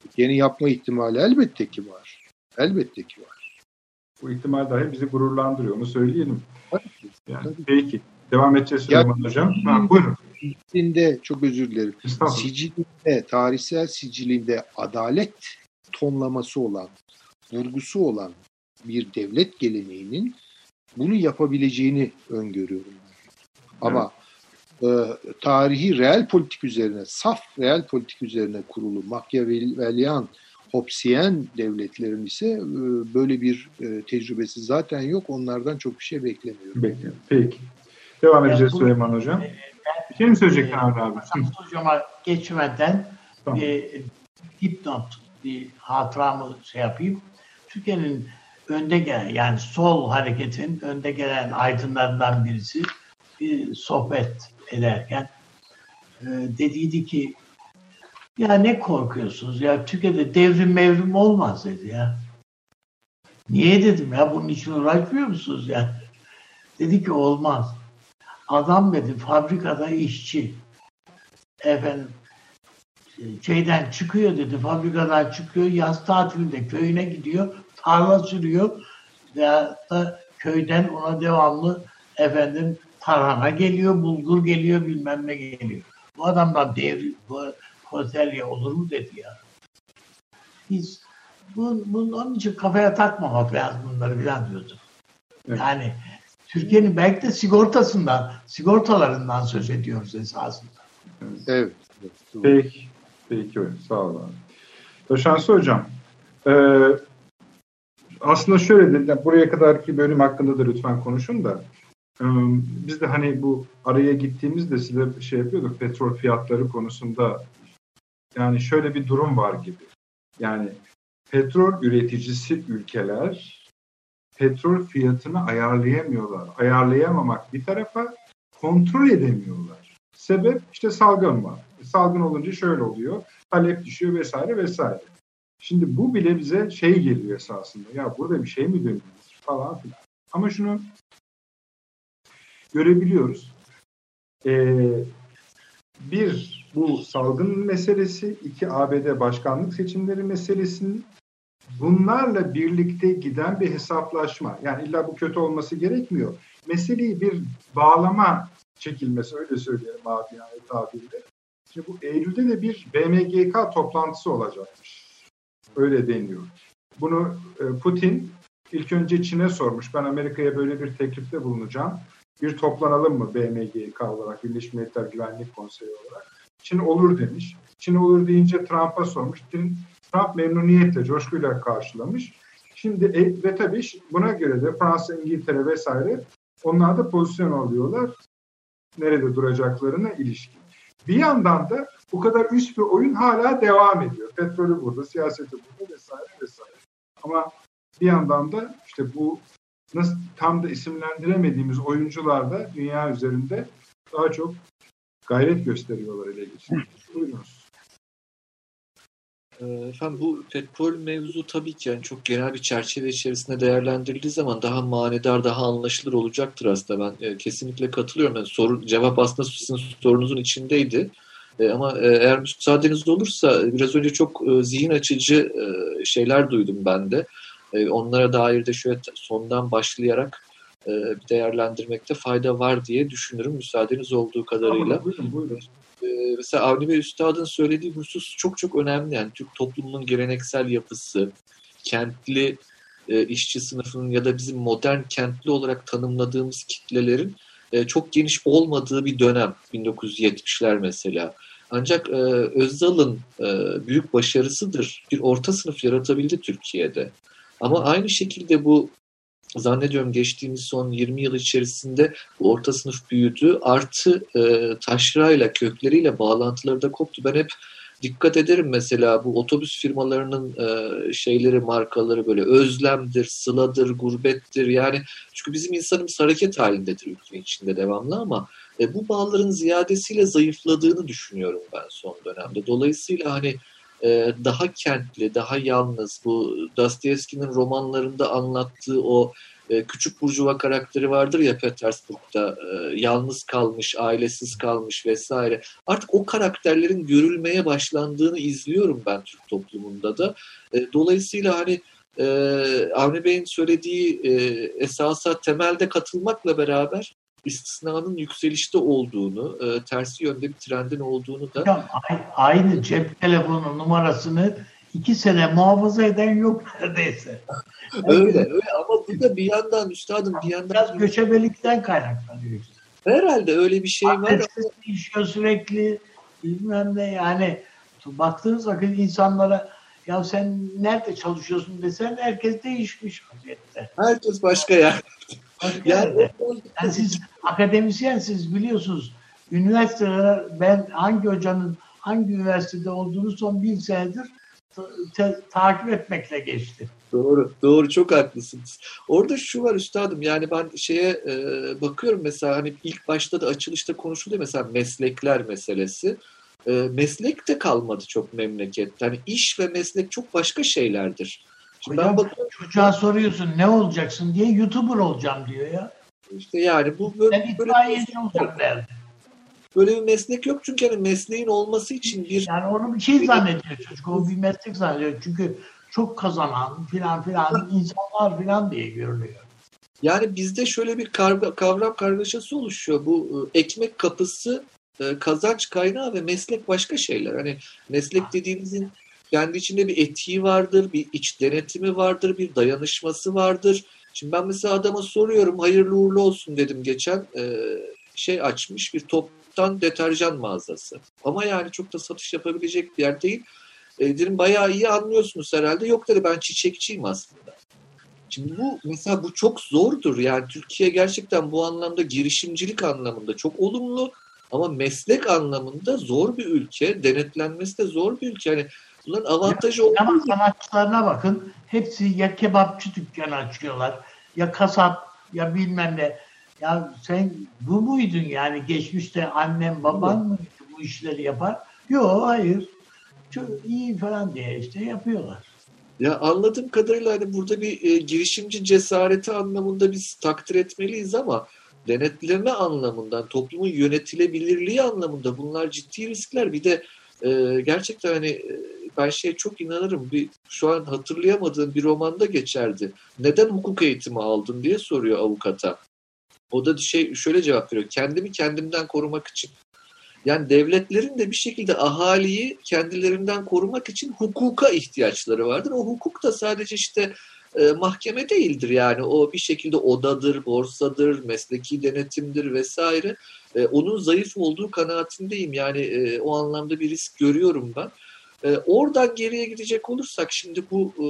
Türkiye'nin yapma ihtimali elbette ki var. Elbette ki var. Bu ihtimal dahi bizi gururlandırıyor. Onu söyleyelim. Yani, Peki. Devam edeceğiz Süleyman Hocam. Ha, buyurun. Sicilinde, çok özür dilerim. Sicilinde, tarihsel sicilinde adalet tonlaması olan, vurgusu olan bir devlet geleneğinin bunu yapabileceğini öngörüyorum. Ama e, tarihi reel politik üzerine, saf reel politik üzerine kurulu Machiavellian, Hobbesiyen devletlerin ise e, böyle bir e, tecrübesi zaten yok. Onlardan çok bir şey beklemiyorum. Bekliyorum. Peki. Devam edeceğiz bu, Süleyman Hocam. E, bir şey mi söyleyecektin e, abi? Hocama geçmeden tamam. bir dipnot, bir hatıramı şey yapayım. Türkiye'nin önde gelen yani sol hareketin önde gelen aydınlarından birisi bir sohbet ederken e, dediydi ki ya ne korkuyorsunuz ya Türkiye'de devrim mevrim olmaz dedi ya. Niye dedim ya bunun için uğraşmıyor musunuz ya? Dedi ki olmaz. Adam dedi fabrikada işçi. Efendim şeyden çıkıyor dedi fabrikadan çıkıyor yaz tatilinde köyüne gidiyor tarla sürüyor veya da köyden ona devamlı efendim tarhana geliyor, bulgur geliyor, bilmem ne geliyor. Bu adamdan devri, bu konserve olur mu dedi ya. Biz bu, bunun onun için kafaya takmamak lazım bunları falan diyorduk. Evet. Yani Türkiye'nin belki de sigortasından, sigortalarından söz ediyoruz esasında. Evet. Peki. Peki sağ olun. Taşansı Hocam, e, aslında şöyle dedi, buraya kadarki bölüm hakkında da lütfen konuşun da biz de hani bu araya gittiğimizde size şey yapıyorduk petrol fiyatları konusunda yani şöyle bir durum var gibi. Yani petrol üreticisi ülkeler petrol fiyatını ayarlayamıyorlar. Ayarlayamamak bir tarafa kontrol edemiyorlar. Sebep işte salgın var. Salgın olunca şöyle oluyor. Talep düşüyor vesaire vesaire. Şimdi bu bile bize şey geliyor esasında. Ya burada bir şey mi dönüyor falan filan. Ama şunu görebiliyoruz. Ee, bir, bu salgın meselesi, iki ABD başkanlık seçimleri meselesinin bunlarla birlikte giden bir hesaplaşma. Yani illa bu kötü olması gerekmiyor. Meseleyi bir bağlama çekilmesi öyle söyleyelim abi yani tabirle. Şimdi bu Eylül'de de bir BMGK toplantısı olacakmış. Öyle deniyor. Bunu e, Putin ilk önce Çin'e sormuş. Ben Amerika'ya böyle bir teklifte bulunacağım bir toplanalım mı BMGK olarak, Birleşmiş Milletler Güvenlik Konseyi olarak? Çin olur demiş. Çin olur deyince Trump'a sormuş. Trump memnuniyetle, coşkuyla karşılamış. Şimdi e, ve tabii buna göre de Fransa, İngiltere vesaire onlar da pozisyon alıyorlar. Nerede duracaklarına ilişkin. Bir yandan da bu kadar üst bir oyun hala devam ediyor. Petrolü burada, siyaseti burada vesaire vesaire. Ama bir yandan da işte bu nasıl tam da isimlendiremediğimiz oyuncular da dünya üzerinde daha çok gayret gösteriyorlar ele geçirmek. Buyurunuz. Ee, efendim bu petrol mevzu tabii ki yani çok genel bir çerçeve içerisinde değerlendirildiği zaman daha manidar, daha anlaşılır olacaktır aslında. Ben e, kesinlikle katılıyorum. Yani soru, cevap aslında sizin sorunuzun içindeydi. E, ama e, eğer müsaadeniz olursa biraz önce çok e, zihin açıcı e, şeyler duydum ben de. E, onlara dair de şöyle sondan başlayarak e, değerlendirmekte fayda var diye düşünürüm müsaadeniz olduğu kadarıyla. Tamam, buyurun, buyurun. E, mesela Avni Bey Üstad'ın söylediği husus çok çok önemli. Yani Türk toplumunun geleneksel yapısı, kentli işçi sınıfının ya da bizim modern kentli olarak tanımladığımız kitlelerin çok geniş olmadığı bir dönem 1970'ler mesela. Ancak Özal'ın büyük başarısıdır. Bir orta sınıf yaratabildi Türkiye'de. Ama aynı şekilde bu zannediyorum geçtiğimiz son 20 yıl içerisinde bu orta sınıf büyüdü. Artı e, taşrayla, kökleriyle bağlantıları da koptu. Ben hep dikkat ederim mesela bu otobüs firmalarının e, şeyleri, markaları böyle özlemdir, sıladır, gurbettir. Yani çünkü bizim insanımız hareket halindedir ülke içinde devamlı ama e, bu bağların ziyadesiyle zayıfladığını düşünüyorum ben son dönemde. Dolayısıyla hani daha kentli, daha yalnız bu Dostoyevski'nin romanlarında anlattığı o e, küçük burjuva karakteri vardır ya Petersburg'da e, yalnız kalmış, ailesiz kalmış vesaire. Artık o karakterlerin görülmeye başlandığını izliyorum ben Türk toplumunda da. E, dolayısıyla hani e, Avni Bey'in söylediği e, esasa temelde katılmakla beraber istisnanın yükselişte olduğunu, e, tersi yönde bir trendin olduğunu da... Hocam, aynı cep telefonu numarasını iki sene muhafaza eden yok neredeyse. [laughs] öyle öyle ama bu da bir yandan üstadım bir yandan... Biraz göçebelikten kaynaklanıyor. Herhalde öyle bir şey var. Adressiz değişiyor sürekli bilmem ne yani baktığınız vakit insanlara ya sen nerede çalışıyorsun desen herkes değişmiş vaziyette. Herkes başka yer. Yani, yani siz akademisyensiniz biliyorsunuz. Üniversiteler ben hangi hocanın hangi üniversitede olduğunu son bir senedir ta- takip etmekle geçti. Doğru, doğru çok haklısınız. Orada şu var üstadım yani ben şeye e, bakıyorum mesela hani ilk başta da açılışta konuşuluyor mesela meslekler meselesi. E, meslek de kalmadı çok memlekette. Hani iş ve meslek çok başka şeylerdir. Şimdi ben bakıyorum, çocuğa soruyorsun ne olacaksın diye YouTuber olacağım diyor ya. İşte yani bu böyle, ben itfaiyeci olacağım derdi. Böyle bir meslek yok çünkü hani mesleğin olması için bir... Yani onu bir şey zannediyor çocuk. O bir meslek zannediyor. Çünkü çok kazanan filan filan insanlar filan diye görülüyor. Yani bizde şöyle bir kavram kargaşası oluşuyor. Bu e, ekmek kapısı, e, kazanç kaynağı ve meslek başka şeyler. Hani meslek dediğinizin kendi içinde bir etiği vardır, bir iç denetimi vardır, bir dayanışması vardır. Şimdi ben mesela adama soruyorum, hayırlı uğurlu olsun dedim geçen. E, şey açmış, bir toptan deterjan mağazası. Ama yani çok da satış yapabilecek bir yer değil. E, dedim bayağı iyi anlıyorsunuz herhalde. Yok dedi ben çiçekçiyim aslında. Şimdi bu mesela bu çok zordur. Yani Türkiye gerçekten bu anlamda girişimcilik anlamında çok olumlu ama meslek anlamında zor bir ülke. Denetlenmesi de zor bir ülke. Yani bunların avantajı ya, Ama sanatçılarına bakın. Hepsi ya kebapçı dükkanı açıyorlar ya kasap ya bilmem ne. Ya sen bu muydun yani geçmişte annem baban mı bu işleri yapar? Yok hayır çok iyi falan diye işte yapıyorlar. Ya anladığım kadarıyla hani burada bir e, girişimci cesareti anlamında biz takdir etmeliyiz ama denetleme anlamından, toplumun yönetilebilirliği anlamında bunlar ciddi riskler. Bir de e, gerçekten hani e, ben şeye çok inanırım. Bir, şu an hatırlayamadığım bir romanda geçerdi. Neden hukuk eğitimi aldın diye soruyor avukata. O da şey şöyle cevap veriyor. Kendimi kendimden korumak için. Yani devletlerin de bir şekilde ahaliyi kendilerinden korumak için hukuka ihtiyaçları vardır. O hukuk da sadece işte e, mahkeme değildir yani o bir şekilde odadır, borsadır, mesleki denetimdir vesaire. E, onun zayıf olduğu kanaatindeyim yani e, o anlamda bir risk görüyorum ben. E, oradan geriye gidecek olursak şimdi bu e,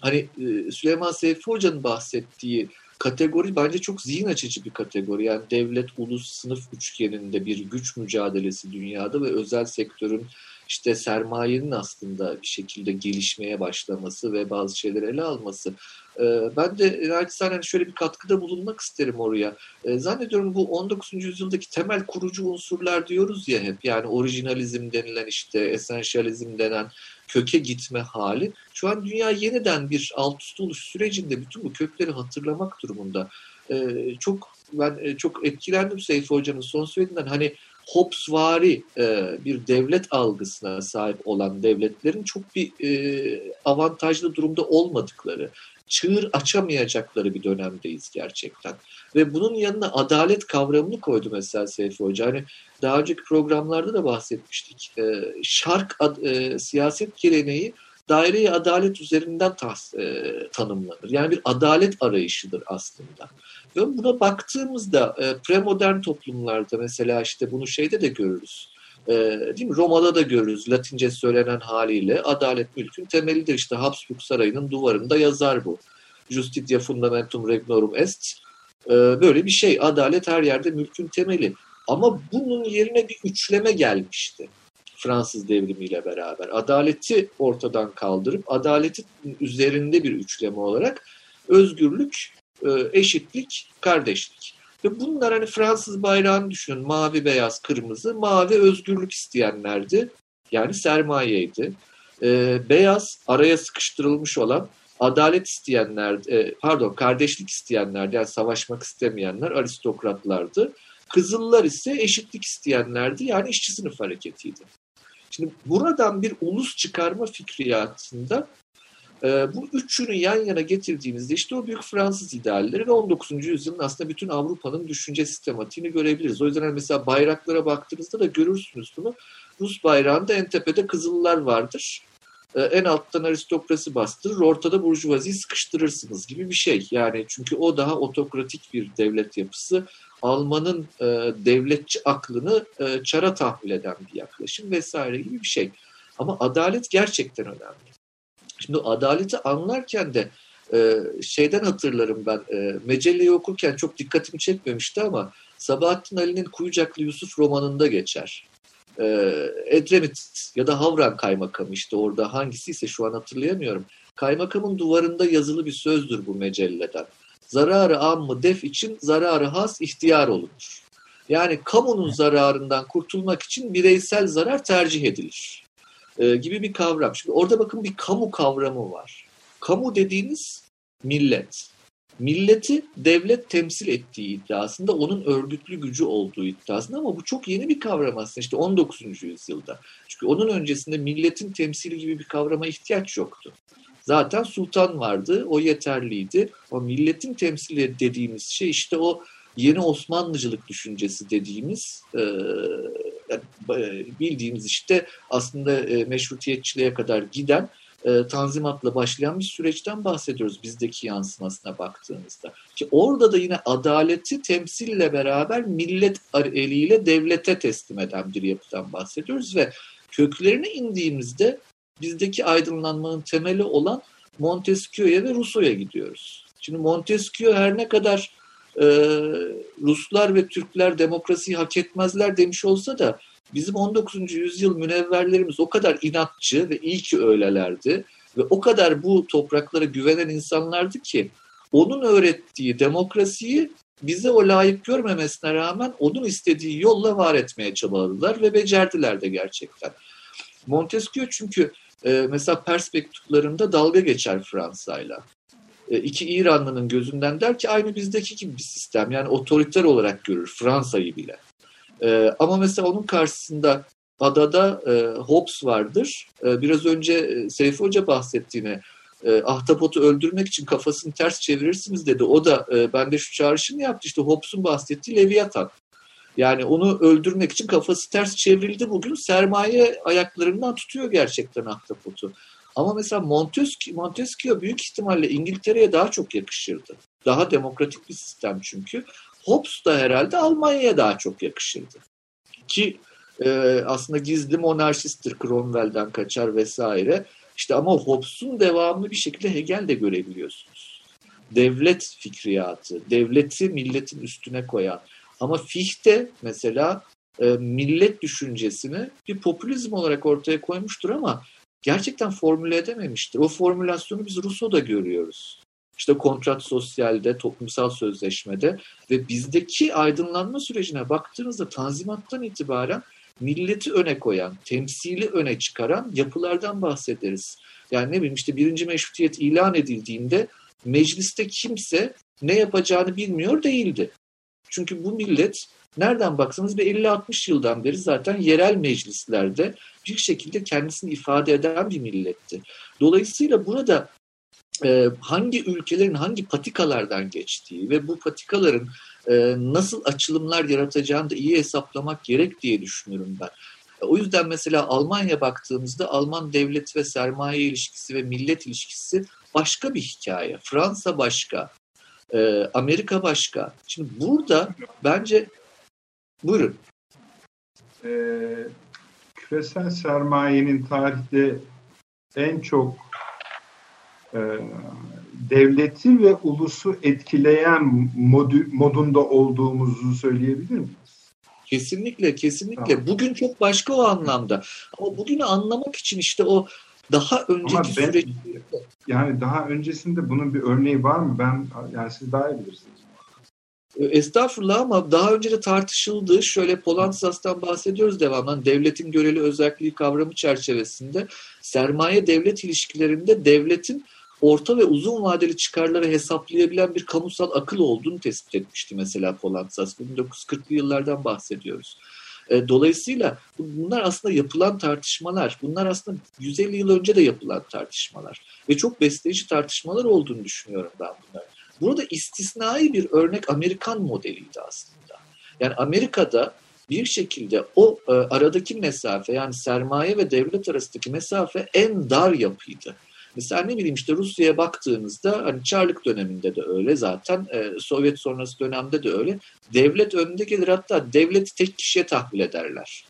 hani e, Süleyman Seyfi Hoca'nın bahsettiği kategori bence çok zihin açıcı bir kategori. Yani devlet, ulus, sınıf üçgeninde bir güç mücadelesi dünyada ve özel sektörün işte sermayenin aslında bir şekilde gelişmeye başlaması ve bazı şeyleri ele alması. Ee, ben de naçizane şöyle bir katkıda bulunmak isterim oraya. Ee, zannediyorum bu 19. yüzyıldaki temel kurucu unsurlar diyoruz ya hep. Yani orijinalizm denilen işte esenşalizm denen köke gitme hali. Şu an dünya yeniden bir alt üst oluş sürecinde bütün bu kökleri hatırlamak durumunda. Ee, çok ben e, çok etkilendim Seyfi Hoca'nın son söylediğinden. Hani Hobbesvari e, bir devlet algısına sahip olan devletlerin çok bir e, avantajlı durumda olmadıkları, çığır açamayacakları bir dönemdeyiz gerçekten. Ve bunun yanına adalet kavramını koydu mesela Seyfi Hoca. Hani daha önceki programlarda da bahsetmiştik. E, şark ad, e, siyaset geleneği daire adalet üzerinden tas, e, tanımlanır. Yani bir adalet arayışıdır aslında. Ve buna baktığımızda e, premodern toplumlarda mesela işte bunu şeyde de görürüz. E, değil mi? Roma'da da görürüz Latince söylenen haliyle adalet mülkün temelidir. İşte Habsburg Sarayı'nın duvarında yazar bu. Justitia fundamentum regnorum est. E, böyle bir şey. Adalet her yerde mülkün temeli. Ama bunun yerine bir üçleme gelmişti. Fransız devrimiyle beraber. Adaleti ortadan kaldırıp adaletin üzerinde bir üçleme olarak özgürlük, e, eşitlik, kardeşlik. Ve bunlar hani Fransız bayrağını düşünün. Mavi, beyaz, kırmızı. Mavi özgürlük isteyenlerdi. Yani sermayeydi. E, beyaz araya sıkıştırılmış olan adalet isteyenler, e, pardon kardeşlik isteyenler, yani savaşmak istemeyenler aristokratlardı. Kızıllar ise eşitlik isteyenlerdi yani işçi sınıf hareketiydi. Şimdi buradan bir ulus çıkarma fikriyatında e, bu üçünü yan yana getirdiğimizde işte o büyük Fransız idealleri ve 19. yüzyılın aslında bütün Avrupa'nın düşünce sistematiğini görebiliriz. O yüzden hani mesela bayraklara baktığınızda da görürsünüz bunu. Rus bayrağında en tepede kızıllar vardır. E, en alttan aristokrasi bastırır, ortada burjuvaziyi sıkıştırırsınız gibi bir şey. Yani çünkü o daha otokratik bir devlet yapısı. Alman'ın e, devletçi aklını e, çara tahvil eden bir yaklaşım vesaire gibi bir şey. Ama adalet gerçekten önemli. Şimdi adaleti anlarken de e, şeyden hatırlarım ben e, Mecelle'yi okurken çok dikkatimi çekmemişti ama Sabahattin Ali'nin Kuyucaklı Yusuf romanında geçer. E, Edremit ya da Havran kaymakamı işte orada hangisi ise şu an hatırlayamıyorum. Kaymakamın duvarında yazılı bir sözdür bu mecelleden. Zararı ammı def için zararı has ihtiyar olunur. Yani kamunun zararından kurtulmak için bireysel zarar tercih edilir e, gibi bir kavram. Şimdi orada bakın bir kamu kavramı var. Kamu dediğiniz millet. Milleti devlet temsil ettiği iddiasında onun örgütlü gücü olduğu iddiasında ama bu çok yeni bir kavram aslında işte 19. yüzyılda. Çünkü onun öncesinde milletin temsili gibi bir kavrama ihtiyaç yoktu. Zaten sultan vardı, o yeterliydi. Ama milletin temsili dediğimiz şey işte o yeni Osmanlıcılık düşüncesi dediğimiz e, e, bildiğimiz işte aslında e, meşrutiyetçiliğe kadar giden e, tanzimatla başlayan bir süreçten bahsediyoruz bizdeki yansımasına baktığımızda. Ki orada da yine adaleti temsille beraber millet eliyle devlete teslim eden bir yapıdan bahsediyoruz ve köklerine indiğimizde bizdeki aydınlanmanın temeli olan Montesquieu'ya ve Rousseau'ya gidiyoruz. Şimdi Montesquieu her ne kadar e, Ruslar ve Türkler demokrasiyi hak etmezler demiş olsa da bizim 19. yüzyıl münevverlerimiz o kadar inatçı ve iyi ki öylelerdi ve o kadar bu topraklara güvenen insanlardı ki onun öğrettiği demokrasiyi bize o layık görmemesine rağmen onun istediği yolla var etmeye çabaladılar ve becerdiler de gerçekten. Montesquieu çünkü e, mesela perspektiflerinde dalga geçer Fransa'yla. E, iki İranlının gözünden der ki aynı bizdeki gibi bir sistem. Yani otoriter olarak görür Fransa'yı bile. E, ama mesela onun karşısında adada e, Hobbes vardır. E, biraz önce e, Seyfi Hoca bahsettiğine e, ahtapotu öldürmek için kafasını ters çevirirsiniz dedi. O da e, bende şu çağrışımı yaptı. İşte Hobbes'un bahsettiği Leviathan. Yani onu öldürmek için kafası ters çevrildi bugün. Sermaye ayaklarından tutuyor gerçekten ahtapotu. Ama mesela Montesquieu, Montesquieu büyük ihtimalle İngiltere'ye daha çok yakışırdı. Daha demokratik bir sistem çünkü. Hobbes da herhalde Almanya'ya daha çok yakışırdı. Ki e, aslında gizli monarşisttir, Cromwell'den kaçar vesaire. İşte ama Hobbes'un devamlı bir şekilde Hegel de görebiliyorsunuz. Devlet fikriyatı, devleti milletin üstüne koyan. Ama Fichte mesela e, millet düşüncesini bir popülizm olarak ortaya koymuştur ama gerçekten formüle edememiştir. O formülasyonu biz Rousseau'da görüyoruz. İşte kontrat sosyalde, toplumsal sözleşmede ve bizdeki aydınlanma sürecine baktığınızda tanzimattan itibaren milleti öne koyan, temsili öne çıkaran yapılardan bahsederiz. Yani ne bileyim işte birinci meşrutiyet ilan edildiğinde mecliste kimse ne yapacağını bilmiyor değildi. Çünkü bu millet nereden baksanız bir 50-60 yıldan beri zaten yerel meclislerde bir şekilde kendisini ifade eden bir milletti. Dolayısıyla burada e, hangi ülkelerin hangi patikalardan geçtiği ve bu patikaların e, nasıl açılımlar yaratacağını da iyi hesaplamak gerek diye düşünüyorum ben. O yüzden mesela Almanya baktığımızda Alman devlet ve sermaye ilişkisi ve millet ilişkisi başka bir hikaye. Fransa başka, e, Amerika başka. Şimdi burada bence buyurun. Ee, küresel sermayenin tarihte en çok e, devleti ve ulusu etkileyen modü, modunda olduğumuzu söyleyebilir miyiz? Kesinlikle, kesinlikle. Tamam. Bugün çok başka o anlamda. Ama bugünü anlamak için işte o daha önceki Ama ben, süreç... Yani daha öncesinde bunun bir örneği var mı? Ben yani siz daha iyi bilirsiniz. E, estağfurullah ama daha önce de tartışıldı. Şöyle Polantzas'tan bahsediyoruz devamlı. Devletin göreli özelliği kavramı çerçevesinde sermaye devlet ilişkilerinde devletin orta ve uzun vadeli çıkarları hesaplayabilen bir kamusal akıl olduğunu tespit etmişti mesela Polantzas. 1940'lı yıllardan bahsediyoruz. E, dolayısıyla bunlar aslında yapılan tartışmalar. Bunlar aslında 150 yıl önce de yapılan tartışmalar. Ve çok besleyici tartışmalar olduğunu düşünüyorum ben bunların. Burada istisnai bir örnek Amerikan modeliydi aslında. Yani Amerika'da bir şekilde o e, aradaki mesafe yani sermaye ve devlet arasındaki mesafe en dar yapıydı. Mesela ne bileyim işte Rusya'ya baktığınızda hani Çarlık döneminde de öyle zaten e, Sovyet sonrası dönemde de öyle. Devlet önde gelir hatta devleti tek kişiye tahvil ederler.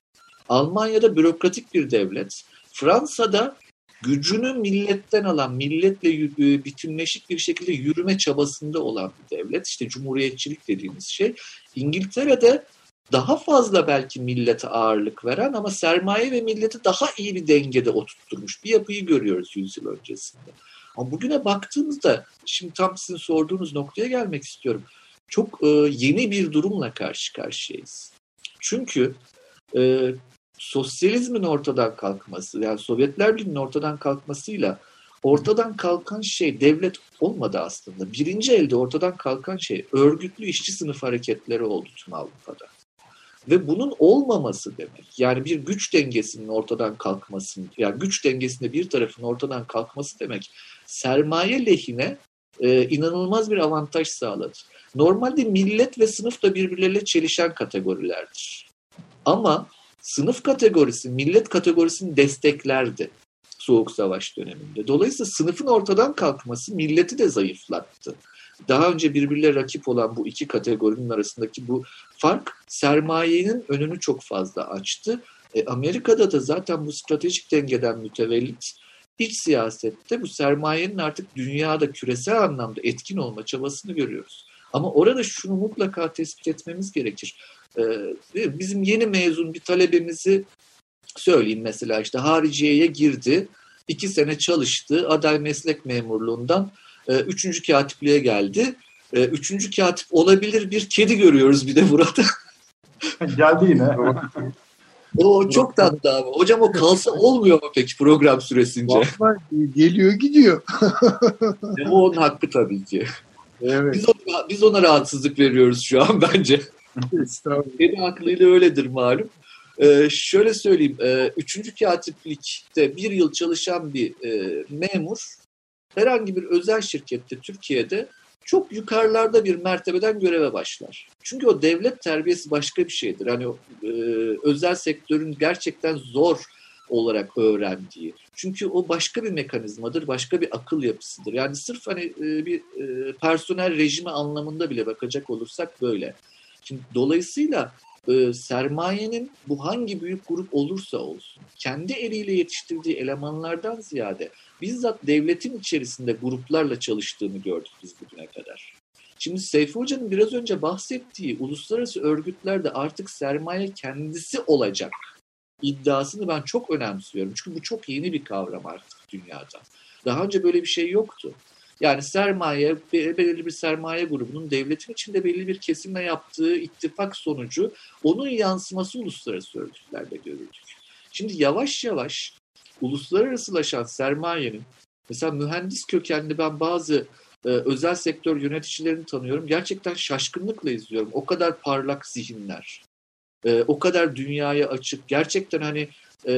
Almanya'da bürokratik bir devlet. Fransa'da gücünü milletten alan, milletle e, bütünleşik bir şekilde yürüme çabasında olan bir devlet. İşte cumhuriyetçilik dediğimiz şey. İngiltere'de daha fazla belki millete ağırlık veren ama sermaye ve milleti daha iyi bir dengede oturtturmuş bir yapıyı görüyoruz yüzyıl öncesinde. Ama bugüne baktığımızda, şimdi tam sizin sorduğunuz noktaya gelmek istiyorum. Çok e, yeni bir durumla karşı karşıyayız. Çünkü e, sosyalizmin ortadan kalkması, yani Sovyetler Birliği'nin ortadan kalkmasıyla ortadan kalkan şey devlet olmadı aslında. Birinci elde ortadan kalkan şey örgütlü işçi sınıf hareketleri oldu tüm Avrupa'da. Ve bunun olmaması demek, yani bir güç dengesinin ortadan kalkması, yani güç dengesinde bir tarafın ortadan kalkması demek, sermaye lehine e, inanılmaz bir avantaj sağladı. Normalde millet ve sınıf da birbirleriyle çelişen kategorilerdir. Ama sınıf kategorisi, millet kategorisini desteklerdi Soğuk Savaş döneminde. Dolayısıyla sınıfın ortadan kalkması milleti de zayıflattı. Daha önce birbirle rakip olan bu iki kategorinin arasındaki bu fark sermayenin önünü çok fazla açtı. E, Amerika'da da zaten bu stratejik dengeden mütevellit iç siyasette bu sermayenin artık dünyada küresel anlamda etkin olma çabasını görüyoruz. Ama orada şunu mutlaka tespit etmemiz gerekir. Ee, bizim yeni mezun bir talebemizi söyleyeyim mesela işte hariciyeye girdi, iki sene çalıştı, aday meslek memurluğundan e, üçüncü katipliğe geldi. E, üçüncü katip olabilir bir kedi görüyoruz bir de burada. [laughs] Geldi yine. o çok tatlı abi. Hocam o kalsa olmuyor mu peki program süresince? Vallahi geliyor gidiyor. e, o onun hakkı tabii ki. Evet. Biz, ona, biz ona rahatsızlık veriyoruz şu an [laughs] bence. Kedi haklıyla öyledir malum. Ee, şöyle söyleyeyim, e, üçüncü katiplikte bir yıl çalışan bir e, memur herhangi bir özel şirkette Türkiye'de çok yukarılarda bir mertebeden göreve başlar. Çünkü o devlet terbiyesi başka bir şeydir. Hani e, özel sektörün gerçekten zor olarak öğrendiği. Çünkü o başka bir mekanizmadır, başka bir akıl yapısıdır. Yani sırf hani e, bir e, personel rejimi anlamında bile bakacak olursak böyle. Şimdi dolayısıyla e, sermayenin bu hangi büyük grup olursa olsun kendi eliyle yetiştirdiği elemanlardan ziyade bizzat devletin içerisinde gruplarla çalıştığını gördük biz bugüne kadar. Şimdi Seyfi Hoca'nın biraz önce bahsettiği uluslararası örgütlerde artık sermaye kendisi olacak iddiasını ben çok önemsiyorum. Çünkü bu çok yeni bir kavram artık dünyada. Daha önce böyle bir şey yoktu. Yani sermaye, belirli bir sermaye grubunun devletin içinde belli bir kesimle yaptığı ittifak sonucu onun yansıması uluslararası örgütlerde görüldük. Şimdi yavaş yavaş uluslararasılaşan sermayenin, mesela mühendis kökenli ben bazı e, özel sektör yöneticilerini tanıyorum. Gerçekten şaşkınlıkla izliyorum. O kadar parlak zihinler, e, o kadar dünyaya açık. Gerçekten hani e,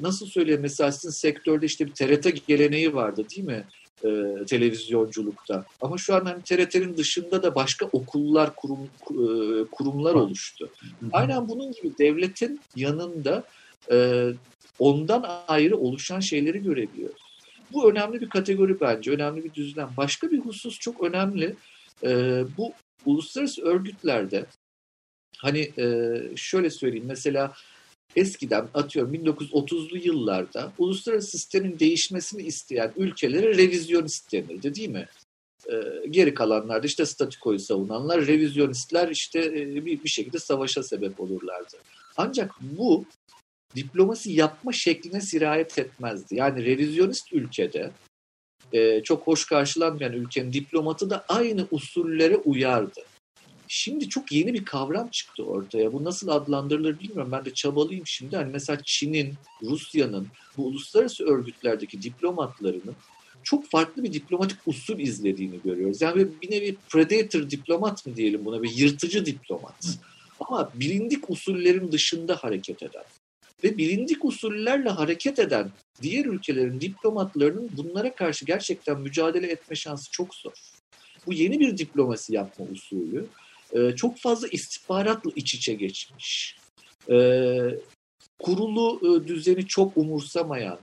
nasıl söyleyeyim mesela sizin sektörde işte bir TRT geleneği vardı değil mi? E, televizyonculukta. Ama şu an hani TRT'nin dışında da başka okullar, kurum, e, kurumlar oluştu. Aynen bunun gibi devletin yanında e, ondan ayrı oluşan şeyleri görebiliyoruz. Bu önemli bir kategori bence, önemli bir düzlem. Başka bir husus çok önemli. E, bu uluslararası örgütlerde hani e, şöyle söyleyeyim mesela eskiden atıyorum 1930'lu yıllarda uluslararası sistemin değişmesini isteyen ülkelere revizyonist denirdi değil mi? Ee, geri kalanlar işte statikoyu savunanlar, revizyonistler işte e, bir, bir şekilde savaşa sebep olurlardı. Ancak bu diplomasi yapma şekline sirayet etmezdi. Yani revizyonist ülkede e, çok hoş karşılanmayan ülkenin diplomatı da aynı usullere uyardı. Şimdi çok yeni bir kavram çıktı ortaya. Bu nasıl adlandırılır bilmiyorum. Ben de çabalayayım şimdi. Hani mesela Çin'in, Rusya'nın, bu uluslararası örgütlerdeki diplomatlarının çok farklı bir diplomatik usul izlediğini görüyoruz. Yani bir nevi predator diplomat mı diyelim buna, bir yırtıcı diplomat. Ama bilindik usullerin dışında hareket eden ve bilindik usullerle hareket eden diğer ülkelerin diplomatlarının bunlara karşı gerçekten mücadele etme şansı çok zor. Bu yeni bir diplomasi yapma usulü e, çok fazla istihbaratla iç içe geçmiş. E, kurulu e, düzeni çok umursamayan,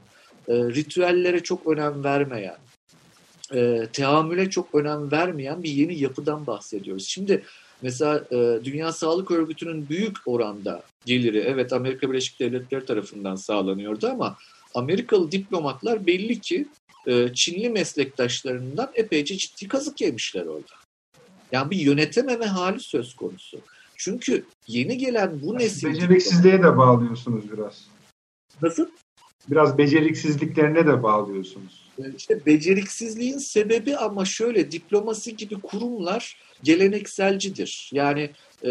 ritüellere çok önem vermeyen, teamüle çok önem vermeyen bir yeni yapıdan bahsediyoruz. Şimdi Mesela e, Dünya Sağlık Örgütü'nün büyük oranda geliri evet Amerika Birleşik Devletleri tarafından sağlanıyordu ama Amerikalı diplomatlar belli ki e, Çinli meslektaşlarından epeyce ciddi kazık yemişler orada. Yani bir yönetememe hali söz konusu. Çünkü yeni gelen bu nesil... Beceriksizliğe de bağlıyorsunuz biraz. Nasıl? Biraz beceriksizliklerine de bağlıyorsunuz. E, işte beceriksizliğin sebebi ama şöyle diplomasi gibi kurumlar gelenekselcidir. Yani e,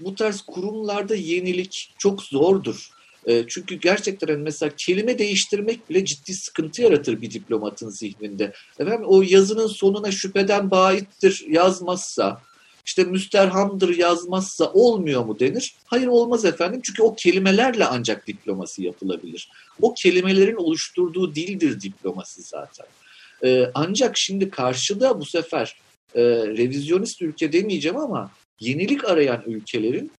bu tarz kurumlarda yenilik çok zordur. E, çünkü gerçekten hani mesela kelime değiştirmek bile ciddi sıkıntı yaratır bir diplomatın zihninde. Efendim o yazının sonuna şüpheden baittir yazmazsa, işte müsterhamdır yazmazsa olmuyor mu denir? Hayır olmaz efendim çünkü o kelimelerle ancak diplomasi yapılabilir. O kelimelerin oluşturduğu dildir diplomasi zaten. Ee, ancak şimdi karşıda bu sefer e, revizyonist ülke demeyeceğim ama yenilik arayan ülkelerin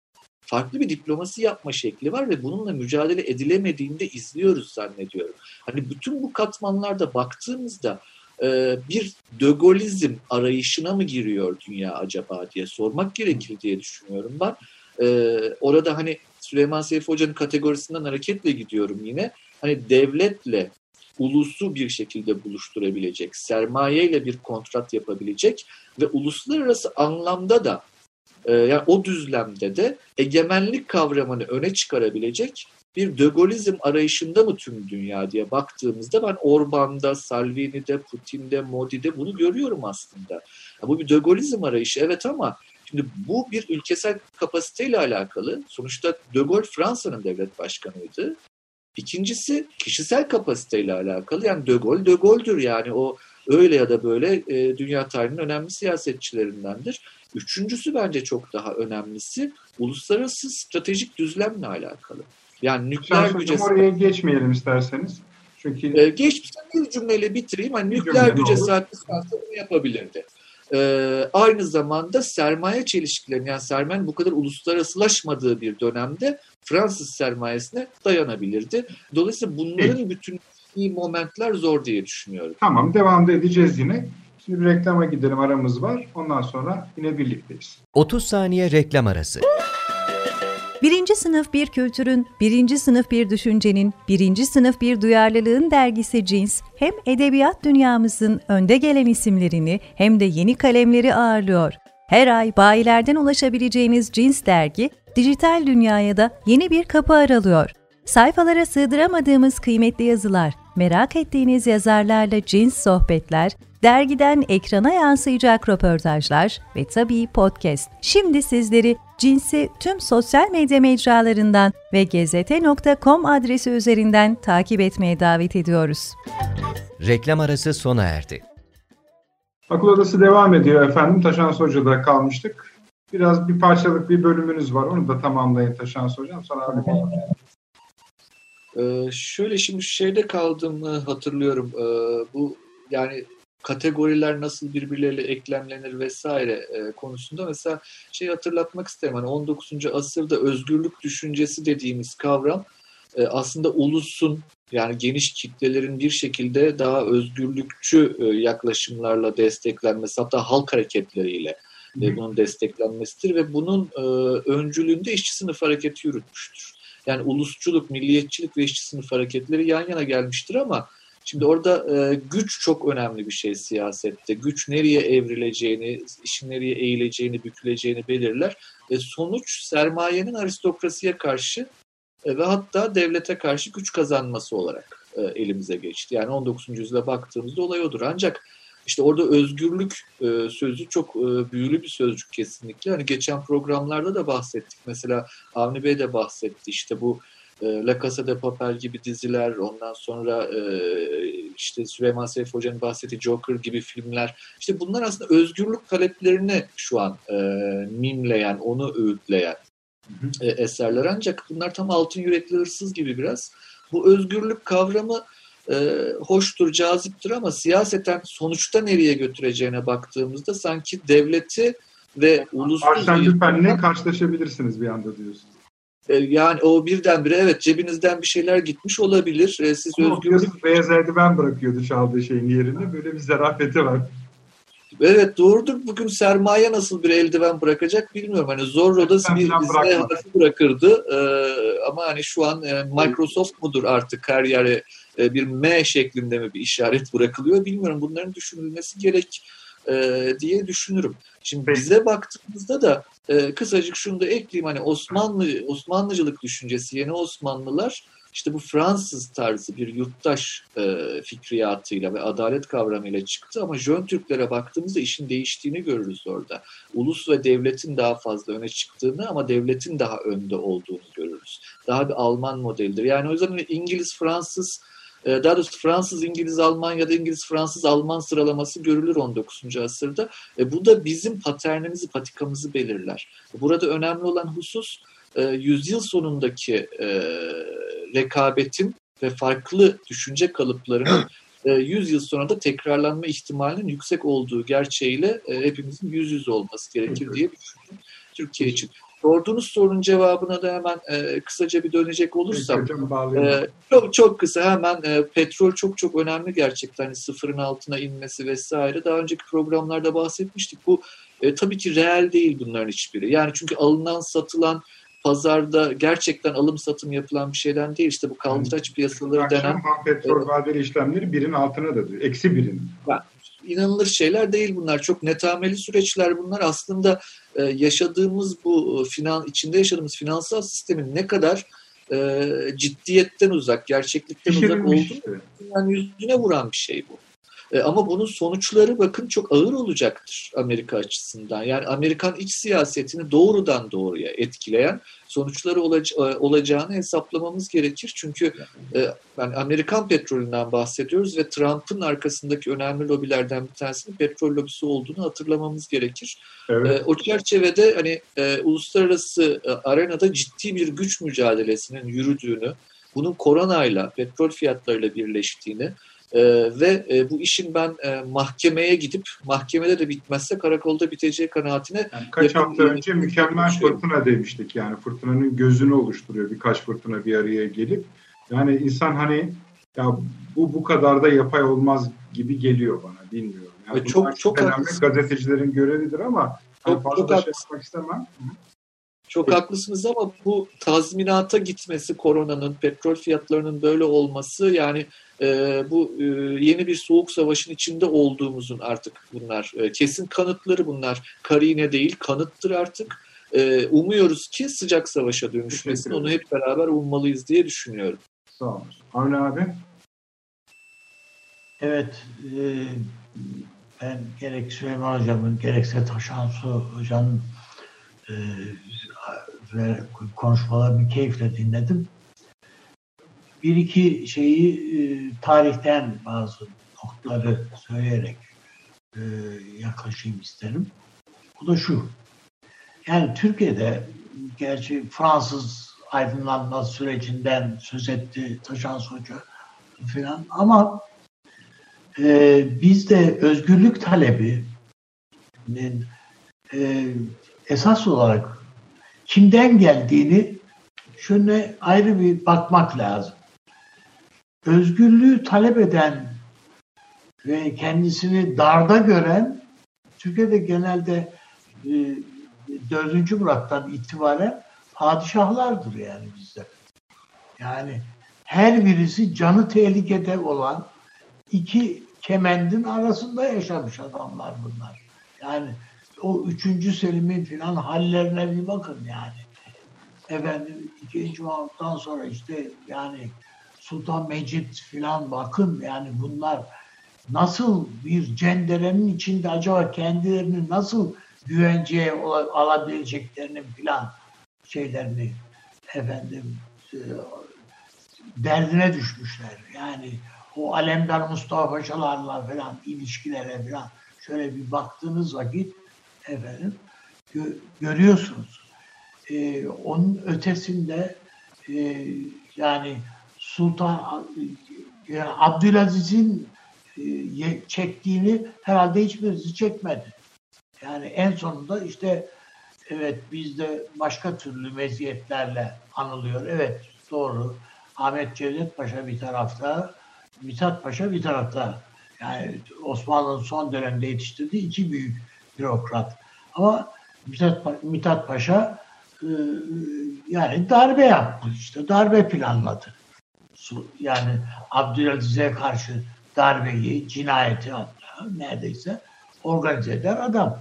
farklı bir diplomasi yapma şekli var ve bununla mücadele edilemediğinde izliyoruz zannediyorum. Hani bütün bu katmanlarda baktığımızda e, bir dögolizm arayışına mı giriyor dünya acaba diye sormak gerekir diye düşünüyorum ben. E, orada hani Süleyman Seyfi Hoca'nın kategorisinden hareketle gidiyorum yine. Hani devletle ulusu bir şekilde buluşturabilecek, sermayeyle bir kontrat yapabilecek ve uluslararası anlamda da e, yani o düzlemde de egemenlik kavramını öne çıkarabilecek bir dögolizm arayışında mı tüm dünya diye baktığımızda ben Orban'da, Salvini'de, Putin'de, Modi'de bunu görüyorum aslında. Ya bu bir dögolizm arayışı evet ama şimdi bu bir ülkesel kapasiteyle alakalı. Sonuçta De Gaulle Fransa'nın devlet başkanıydı. İkincisi kişisel kapasiteyle alakalı. Yani De Gaulle, De Gaulle'dür yani o öyle ya da böyle e, dünya tarihinin önemli siyasetçilerindendir. Üçüncüsü bence çok daha önemlisi uluslararası stratejik düzlemle alakalı. Yani nükleer güce... Oraya geçmeyelim isterseniz. Çünkü... Ee, geçmişten bir cümleyle bitireyim. Hani nükleer güce sahip bunu yapabilirdi. Ee, aynı zamanda sermaye çelişkilerinin yani sermayenin bu kadar uluslararasılaşmadığı bir dönemde Fransız sermayesine dayanabilirdi. Dolayısıyla bunların bütün momentler zor diye düşünüyorum. Tamam devam edeceğiz yine. Şimdi bir reklama gidelim aramız var. Ondan sonra yine birlikteyiz. 30 saniye reklam arası. Birinci sınıf bir kültürün, birinci sınıf bir düşüncenin, birinci sınıf bir duyarlılığın dergisi Cins, hem edebiyat dünyamızın önde gelen isimlerini hem de yeni kalemleri ağırlıyor. Her ay bayilerden ulaşabileceğiniz Cins dergi, dijital dünyaya da yeni bir kapı aralıyor. Sayfalara sığdıramadığımız kıymetli yazılar, merak ettiğiniz yazarlarla cins sohbetler, dergiden ekrana yansıyacak röportajlar ve tabii podcast. Şimdi sizleri cinsi tüm sosyal medya mecralarından ve gezete.com adresi üzerinden takip etmeye davet ediyoruz. Reklam arası sona erdi. Akıl Odası devam ediyor efendim. Taşan Hoca'da kalmıştık. Biraz bir parçalık bir bölümünüz var. Onu da tamamlayın Taşan Hocam. Sonra abi ee, şöyle şimdi şeyde kaldığımı hatırlıyorum. Ee, bu yani kategoriler nasıl birbirleriyle eklemlenir vesaire e, konusunda mesela şey hatırlatmak isterim. Hani 19. asırda özgürlük düşüncesi dediğimiz kavram e, aslında ulusun yani geniş kitlelerin bir şekilde daha özgürlükçü e, yaklaşımlarla desteklenmesi hatta halk hareketleriyle e, bunun desteklenmesidir ve bunun e, öncülüğünde işçi sınıf hareketi yürütmüştür. Yani ulusçuluk, milliyetçilik ve işçi sınıf hareketleri yan yana gelmiştir ama Şimdi orada e, güç çok önemli bir şey siyasette. Güç nereye evrileceğini, işin nereye eğileceğini, büküleceğini belirler. E, sonuç sermayenin aristokrasiye karşı e, ve hatta devlete karşı güç kazanması olarak e, elimize geçti. Yani 19. yüzyıla baktığımızda olay odur. Ancak işte orada özgürlük e, sözü çok e, büyülü bir sözcük kesinlikle. Hani geçen programlarda da bahsettik. Mesela Avni Bey de bahsetti. İşte bu e, La Casa de Papel gibi diziler, ondan sonra e, işte Süleyman Seyf Hoca'nın bahsettiği Joker gibi filmler. İşte bunlar aslında özgürlük taleplerini şu an e, mimleyen, onu öğütleyen e, eserler. Ancak bunlar tam altın yürekli hırsız gibi biraz. Bu özgürlük kavramı e, hoştur, caziptir ama siyaseten sonuçta nereye götüreceğine baktığımızda sanki devleti ve ulusal... Arsene Lupin'le karşılaşabilirsiniz bir anda diyorsunuz. E, yani o birdenbire evet cebinizden bir şeyler gitmiş olabilir. E, siz Ama özgürlük... Beyaz eldiven bırakıyordu çaldığı şeyin yerine. Böyle bir zarafeti var. Evet doğrudur. Bugün sermaye nasıl bir eldiven bırakacak bilmiyorum. Hani Zorro'da Sen bir harfi bırakırdı. Ee, ama hani şu an e, Microsoft mudur artık her yere e, bir M şeklinde mi bir işaret bırakılıyor bilmiyorum. Bunların düşünülmesi gerek e, diye düşünürüm. Şimdi Peki. bize baktığımızda da e, kısacık şunu da ekleyeyim. Hani Osmanlı Osmanlıcılık düşüncesi yeni Osmanlılar işte bu Fransız tarzı bir yurttaş e, fikriyatıyla ve adalet kavramıyla çıktı ama Jön Türklere baktığımızda işin değiştiğini görürüz orada. Ulus ve devletin daha fazla öne çıktığını ama devletin daha önde olduğunu görürüz. Daha bir Alman modelidir. Yani o yüzden hani İngiliz, Fransız, daha doğrusu Fransız, İngiliz, Alman ya da İngiliz, Fransız, Alman sıralaması görülür 19. asırda. E, bu da bizim paternimizi, patikamızı belirler. Burada önemli olan husus e, yüzyıl sonundaki e, rekabetin ve farklı düşünce kalıplarının e, 100 yıl sonra da tekrarlanma ihtimalinin yüksek olduğu gerçeğiyle e, hepimizin yüz yüze olması gerekir diye düşünüyorum Türkiye için. Sorduğunuz sorunun cevabına da hemen e, kısaca bir dönecek olursam, ee, çok çok kısa hemen e, petrol çok çok önemli gerçekten hani sıfırın altına inmesi vesaire. Daha önceki programlarda bahsetmiştik. Bu e, tabii ki reel değil bunların hiçbiri. Yani çünkü alınan satılan pazarda gerçekten alım satım yapılan bir şeyden değil. İşte bu kaldıraç piyasaları denen petrol vadeli işlemleri birin altına da diyor. Eksi birin. inanılır şeyler değil bunlar. Çok netameli süreçler bunlar. Aslında e, yaşadığımız bu e, finan içinde yaşadığımız finansal sistemin ne kadar e, ciddiyetten uzak, gerçeklikten uzak olduğunu yani yüzüne vuran bir şey bu. E, ama bunun sonuçları bakın çok ağır olacaktır Amerika açısından. Yani Amerikan iç siyasetini doğrudan doğruya etkileyen sonuçları olac- e, olacağını hesaplamamız gerekir. Çünkü e, yani Amerikan petrolünden bahsediyoruz ve Trump'ın arkasındaki önemli lobilerden bir tanesinin petrol lobisi olduğunu hatırlamamız gerekir. Evet. E, o çerçevede hani e, uluslararası e, arenada ciddi bir güç mücadelesinin yürüdüğünü, bunun koronayla, petrol fiyatlarıyla birleştiğini e, ve e, bu işin ben e, mahkemeye gidip mahkemede de bitmezse karakolda biteceği kanaatine Yani kaç yakın hafta önce mükemmel fırtına demiştik. Yani fırtınanın gözünü oluşturuyor birkaç fırtına bir araya gelip. Yani insan hani ya bu bu kadar da yapay olmaz gibi geliyor bana bilmiyorum. Yani çok- çok önemli haklısın. gazetecilerin görevidir ama Çok- fazla çok da şey yapmak istemem. Çok haklısınız ama bu tazminata gitmesi koronanın, petrol fiyatlarının böyle olması yani e, bu e, yeni bir soğuk savaşın içinde olduğumuzun artık bunlar e, kesin kanıtları bunlar. Karine değil kanıttır artık. E, umuyoruz ki sıcak savaşa dönüşmesin. Onu hep beraber ummalıyız diye düşünüyorum. Sağ olun. Avni abi. Evet, e, ben gerek Süleyman Hocam'ın gerekse Taşansu Hoca'nın e, ve konuşmalarını keyifle dinledim. Bir iki şeyi e, tarihten bazı noktaları söyleyerek e, yaklaşayım isterim. Bu da şu. Yani Türkiye'de gerçi Fransız aydınlanma sürecinden söz etti Taşansu Hoca filan ama e, bizde özgürlük talebinin e, esas olarak kimden geldiğini şöyle ayrı bir bakmak lazım. Özgürlüğü talep eden ve kendisini darda gören Türkiye'de genelde e, 4. Murat'tan itibaren padişahlardır yani bizde. Yani her birisi canı tehlikede olan iki kemendin arasında yaşamış adamlar bunlar. Yani o üçüncü Selim'in filan hallerine bir bakın yani. Efendim ikinci Mahmut'tan sonra işte yani Sultan Mecit filan bakın yani bunlar nasıl bir cenderenin içinde acaba kendilerini nasıl güvenceye alabileceklerini filan şeylerini efendim e, derdine düşmüşler. Yani o Alemdar Mustafa Paşalarla falan ilişkilere falan şöyle bir baktığınız vakit efendim gö- görüyorsunuz. Ee, onun ötesinde e, yani Sultan e, Abdülaziz'in e, çektiğini herhalde hiçbirisi çekmedi. Yani en sonunda işte evet bizde başka türlü meziyetlerle anılıyor. Evet doğru. Ahmet Cevdet Paşa bir tarafta, Mithat Paşa bir tarafta. Yani Osmanlı'nın son dönemde yetiştirdiği iki büyük bürokrat. Ama Mithat, Mithat Paşa e, yani darbe yaptı işte darbe planladı. Yani Abdülaziz'e karşı darbeyi, cinayeti hatta neredeyse organize eder adam.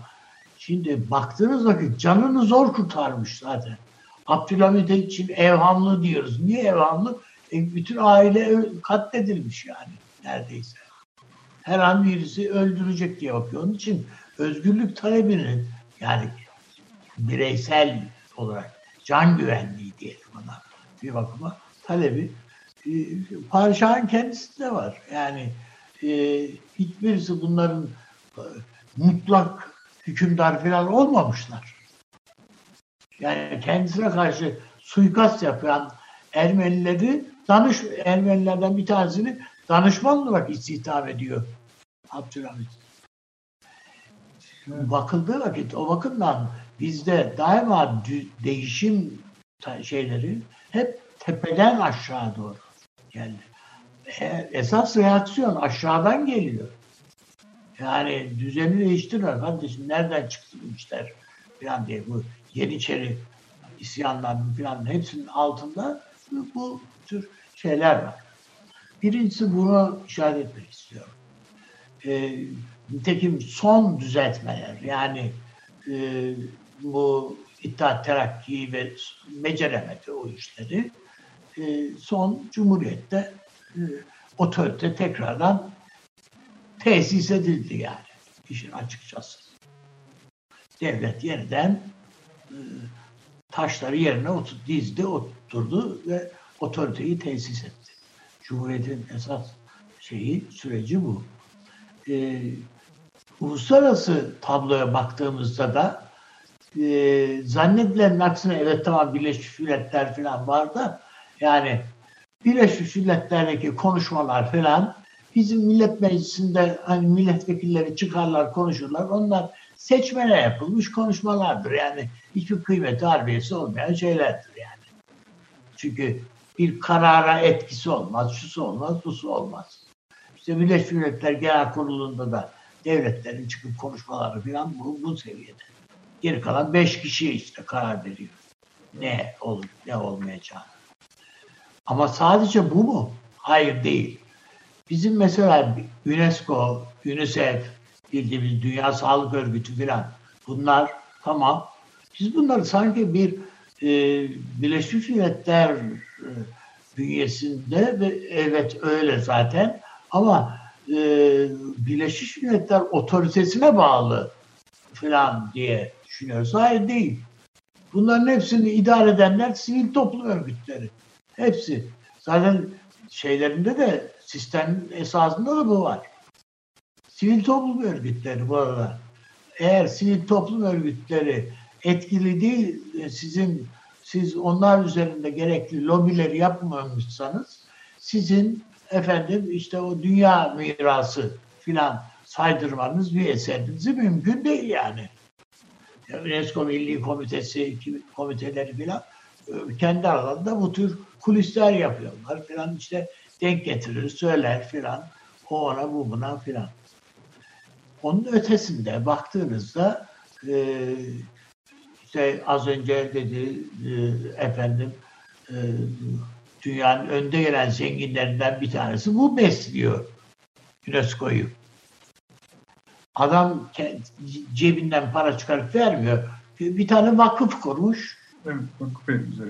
Şimdi baktığınız vakit canını zor kurtarmış zaten. Abdülhamit için evhamlı diyoruz. Niye evhamlı? E, bütün aile katledilmiş yani neredeyse. Her an birisi öldürecek diye bakıyor. Onun için özgürlük talebinin yani bireysel olarak can güvenliği diyelim ona bir bakıma talebi e, padişahın kendisinde var. Yani e, hiçbirisi bunların e, mutlak hükümdar falan olmamışlar. Yani kendisine karşı suikast yapan Ermenileri danış Ermenilerden bir tanesini danışman olarak istihdam ediyor Abdülhamit. Bakıldığı vakit o bakımdan bizde daima değişim şeyleri hep tepeden aşağı doğru geldi. E, esas reaksiyon aşağıdan geliyor. Yani düzeni değiştirme kardeşim nereden çıktı bu işler falan diye bu Yeniçeri isyanlarının falan hepsinin altında bu tür şeyler var. Birincisi bunu işaret etmek istiyorum. E, nitekim son düzeltmeler yani e, bu İttihat Terakki ve beceremedi o işleri. E, son Cumhuriyet'te e, otorite tekrardan tesis edildi yani işin açıkçası. Devlet yeniden e, taşları yerine otur, dizdi, oturdu ve otoriteyi tesis etti. Cumhuriyetin esas şeyi, süreci bu. Ee, uluslararası tabloya baktığımızda da e, zannedilenin aksine evet tamam Birleşmiş Milletler falan var da yani Birleşmiş Milletler'deki konuşmalar falan bizim millet meclisinde hani milletvekilleri çıkarlar konuşurlar onlar seçmene yapılmış konuşmalardır. Yani hiçbir kıymeti harbiyesi olmayan şeylerdir yani. Çünkü bir karara etkisi olmaz, şusu olmaz, busu olmaz. İşte Birleşmiş Milletler Genel Kurulu'nda da devletlerin çıkıp konuşmaları falan bu, bu seviyede. Geri kalan beş kişi işte karar veriyor. Ne olur, ne olmayacağını. Ama sadece bu mu? Hayır değil. Bizim mesela UNESCO, UNICEF, bildiğimiz Dünya Sağlık Örgütü filan bunlar tamam. Biz bunları sanki bir e, Birleşmiş Milletler e, bünyesinde ve evet öyle zaten ama e, Birleşmiş Milletler otoritesine bağlı filan diye düşünüyoruz. Hayır değil. Bunların hepsini idare edenler sivil toplum örgütleri. Hepsi. Zaten şeylerinde de sistemin esasında da bu var. Sivil toplum örgütleri bu arada. Eğer sivil toplum örgütleri etkili değil, sizin siz onlar üzerinde gerekli lobileri yapmamışsanız sizin efendim işte o dünya mirası filan saydırmanız bir eserinizi mümkün değil yani. UNESCO Milli Komitesi, komiteleri filan e, kendi aralarında bu tür kulisler yapıyorlar filan işte denk getirir, söyler filan. O ona bu buna filan. Onun ötesinde baktığınızda e, işte az önce dedi e, efendim e, dünyanın önde gelen zenginlerinden bir tanesi bu besliyor UNESCO'yu. Adam cebinden para çıkarıp vermiyor. Bir tane vakıf kurmuş. Evet.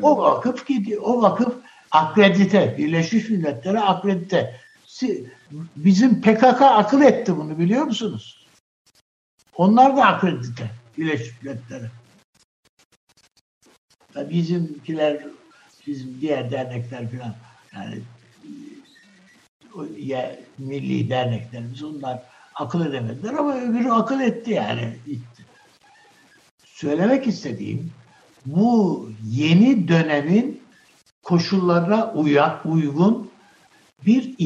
O vakıf gidiyor. O vakıf akredite. Birleşmiş Milletler'e akredite. Bizim PKK akıl etti bunu biliyor musunuz? Onlar da akredite. Birleşmiş Milletler'e. Bizimkiler, bizim diğer dernekler falan yani ya, milli derneklerimiz onlar akıl edemediler ama öbürü akıl etti yani. Söylemek istediğim bu yeni dönemin koşullarına uya, uygun bir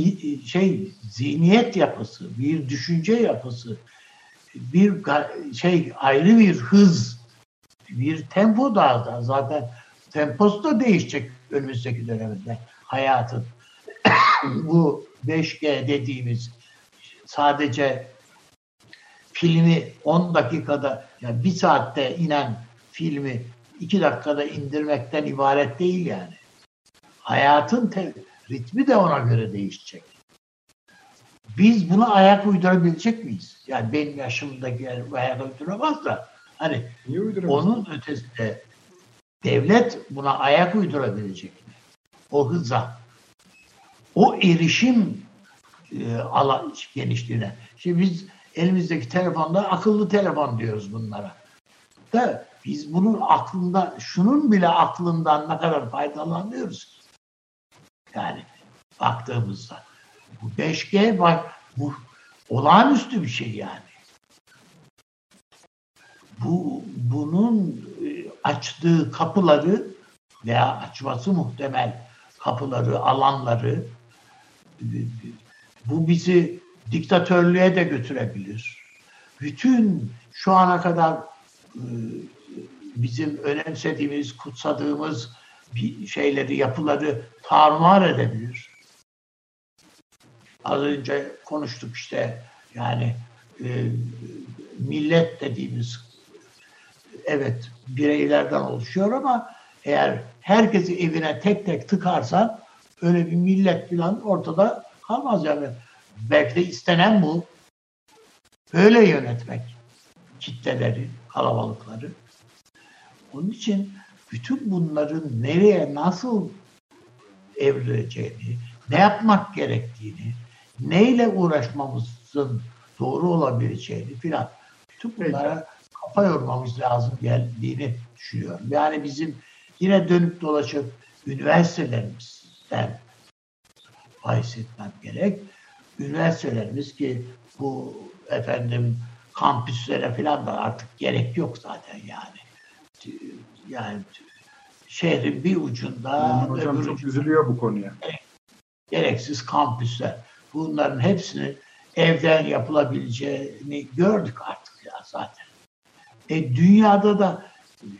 şey zihniyet yapısı, bir düşünce yapısı, bir şey ayrı bir hız, bir tempo daha zaten temposu da değişecek önümüzdeki dönemde hayatın. [coughs] bu 5G dediğimiz sadece filmi 10 dakikada yani bir saatte inen filmi 2 dakikada indirmekten ibaret değil yani. Hayatın te- ritmi de ona göre değişecek. Biz buna ayak uydurabilecek miyiz? Yani benim yaşımdaki ayak uyduramaz da hani onun ötesinde devlet buna ayak uydurabilecek mi? O hıza. O erişim e, alan genişliğine. Şimdi biz elimizdeki telefonda akıllı telefon diyoruz bunlara. Da biz bunun aklında, şunun bile aklından ne kadar faydalanıyoruz. Yani baktığımızda. Bu 5G bak bu olağanüstü bir şey yani. Bu bunun e, açtığı kapıları veya açması muhtemel kapıları, alanları bu bizi diktatörlüğe de götürebilir. Bütün şu ana kadar e, bizim önemsediğimiz, kutsadığımız bir şeyleri, yapıları tarumar edebilir. Az önce konuştuk işte yani e, millet dediğimiz evet bireylerden oluşuyor ama eğer herkesi evine tek tek tıkarsan öyle bir millet falan ortada kalmaz yani. Belki de istenen bu. Böyle yönetmek kitleleri, kalabalıkları. Onun için bütün bunların nereye nasıl evrileceğini, ne yapmak gerektiğini, neyle uğraşmamızın doğru olabileceğini filan bütün bunlara kafa yormamız lazım geldiğini düşünüyorum. Yani bizim yine dönüp dolaşıp üniversitelerimizden bahsetmem gerek. Üniversitelerimiz ki bu efendim kampüslere falan da artık gerek yok zaten yani. Yani şehrin bir ucunda yani hocam çok ucunda, üzülüyor bu konuya. Gereksiz kampüsler. Bunların hepsinin evden yapılabileceğini gördük artık ya zaten. E, dünyada da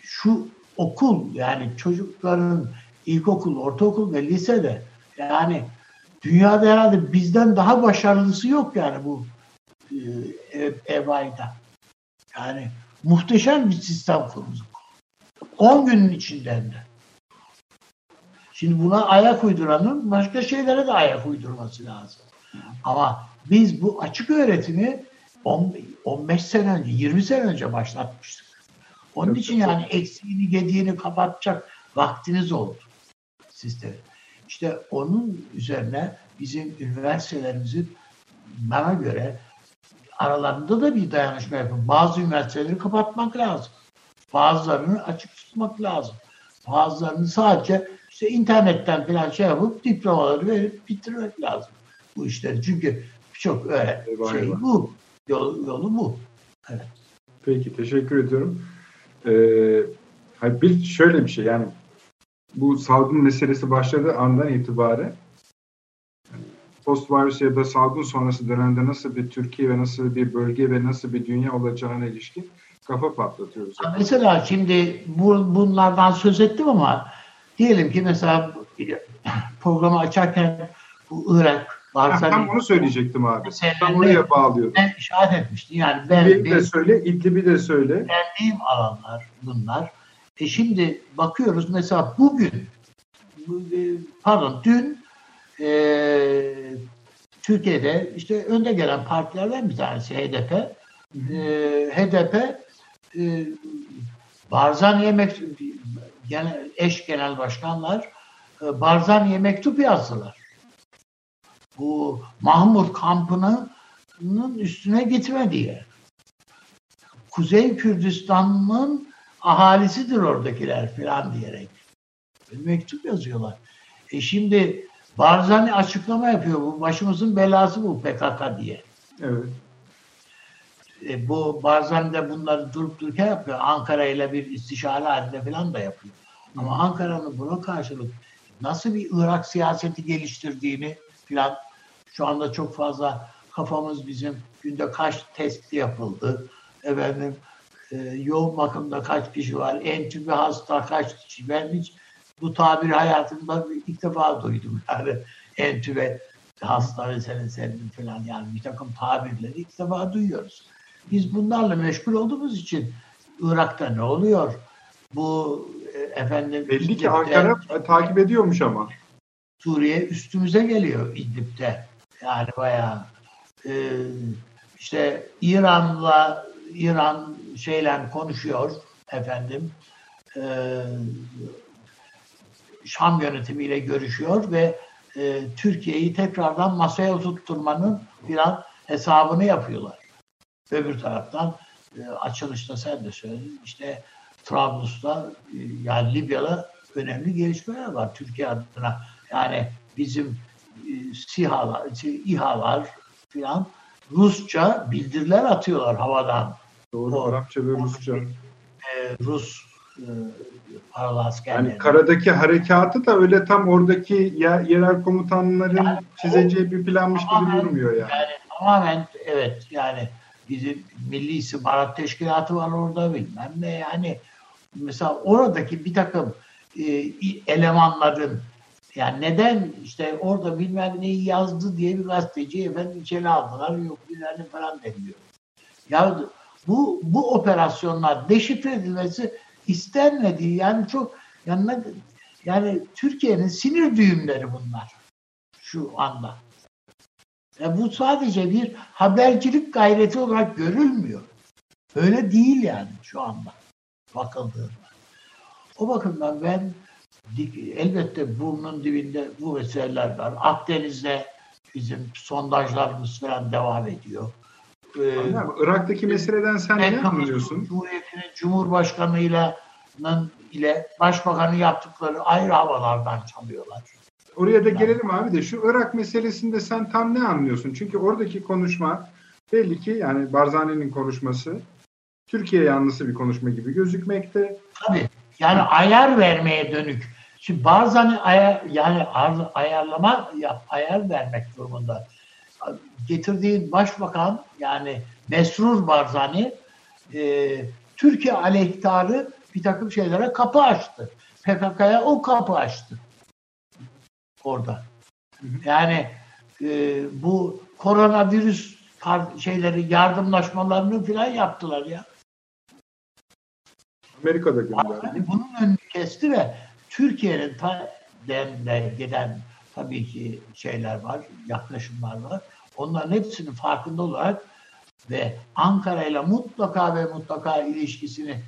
şu okul yani çocukların ilkokul, ortaokul ve lisede yani dünyada herhalde bizden daha başarılısı yok yani bu e, ev, evayda. Yani muhteşem bir sistem kurduk. 10 günün içinden de. Şimdi buna ayak uyduranın başka şeylere de ayak uydurması lazım. Ama biz bu açık öğretimi 15 sene önce, 20 sene önce başlatmıştık. Onun çok için yani eksiğini, gediğini kapatacak vaktiniz oldu sistemi. İşte onun üzerine bizim üniversitelerimizin bana göre aralarında da bir dayanışma yapın. Bazı üniversiteleri kapatmak lazım. Bazılarını açık tutmak lazım. Bazılarını sadece işte internetten falan şey yapıp diplomaları verip bitirmek lazım bu işleri. Çünkü birçok öğretmen şey bu. Yolu, yolu bu. Evet. Peki teşekkür ediyorum. Ee, bir şöyle bir şey yani bu salgın meselesi başladığı andan itibaren postvirüs ya da salgın sonrası dönemde nasıl bir Türkiye ve nasıl bir bölge ve nasıl bir dünya olacağına ilişkin kafa patlatıyoruz. Mesela şimdi bu, bunlardan söz ettim ama diyelim ki mesela [laughs] programı açarken bu Irak, Barzani... Tam onu söyleyecektim abi. Tam oraya bağlıyordum. Ben işaret etmiştim. Yani ben, İdlib'i de söyle, İdlib'i de söyle. Geldiğim alanlar bunlar. E şimdi bakıyoruz mesela bugün pardon dün e, Türkiye'de işte önde gelen partilerden bir tanesi HDP. E, HDP e, Barzani'ye mektup, genel, eş genel başkanlar e, Barzani'ye mektup yazdılar. Bu Mahmut kampının üstüne gitme diye. Kuzey Kürdistan'ın ahalisidir oradakiler falan diyerek. Mektup yazıyorlar. E şimdi Barzani açıklama yapıyor. Bu başımızın belası bu PKK diye. Evet. E, bu bazen de bunları durup dururken yapıyor. Ankara ile bir istişare halinde falan da yapıyor. Ama Ankara'nın buna karşılık nasıl bir Irak siyaseti geliştirdiğini falan şu anda çok fazla kafamız bizim günde kaç test yapıldı. Efendim e, yoğun bakımda kaç kişi var, entübe hasta kaç kişi. Ben hiç bu tabiri hayatımda ilk defa duydum. [laughs] Yani entübe hasta meselesi falan yani bir takım tabirleri ilk defa duyuyoruz. Biz bunlarla meşgul olduğumuz için Irak'ta ne oluyor? Bu e, efendim belli ki Ankara takip ediyormuş ama. Suriye üstümüze geliyor İdlib'de. Yani bayağı e, işte İran'la İran şeyle konuşuyor efendim. E, Şam yönetimiyle görüşüyor ve e, Türkiye'yi tekrardan masaya oturtturmanın biraz hesabını yapıyorlar. Öbür taraftan e, açılışta sen de söyledin işte Trablus'ta e, yani Libya'da önemli gelişmeler var Türkiye adına. Yani bizim e, SİHA'lar, şey, İHA'lar filan Rusça bildiriler atıyorlar havadan. Doğru, o, Arapça ve Rusça. E, Rus e, paralı askerleri. Yani karadaki harekatı da öyle tam oradaki yer, yerel komutanların yani çizeceği o, bir planmış gibi durmuyor yani. Yani tamamen evet yani bizim Milli İstihbarat Teşkilatı var orada bilmem ne yani mesela oradaki bir takım e, elemanların yani neden işte orada bilmem neyi yazdı diye bir gazeteci efendim içeri aldılar yok bilmem falan deniyor. Ya bu bu operasyonlar deşifre edilmesi istenmediği yani çok yanına yani Türkiye'nin sinir düğümleri bunlar şu anda. Yani bu sadece bir habercilik gayreti olarak görülmüyor. Öyle değil yani şu anda bakıldığında. O bakımdan ben elbette burnun dibinde bu meseleler var. Akdeniz'de bizim sondajlarımız falan devam ediyor. Ee, Irak'taki meseleden sen ne anlıyorsun? Cumhuriyeti'nin Cumhurbaşkanı'yla ile başbakanı yaptıkları ayrı havalardan çalıyorlar. Oraya da gelelim abi de şu Irak meselesinde sen tam ne anlıyorsun? Çünkü oradaki konuşma belli ki yani Barzani'nin konuşması Türkiye yanlısı bir konuşma gibi gözükmekte. Tabii. Yani ayar vermeye dönük. Şimdi Barzani ayar, yani ayarlama yap, ayar vermek durumunda. Getirdiğin başbakan yani Mesrur Barzani e, Türkiye aleyhtarı bir takım şeylere kapı açtı. PKK'ya o kapı açtı orada. Yani e, bu koronavirüs şeyleri yardımlaşmalarını falan yaptılar ya. Amerika'da gönderdi. Yani bunun önünü kesti ve Türkiye'nin ta denle giden tabii ki şeyler var, yaklaşımlar var. Onların hepsinin farkında olarak ve Ankara ile mutlaka ve mutlaka ilişkisini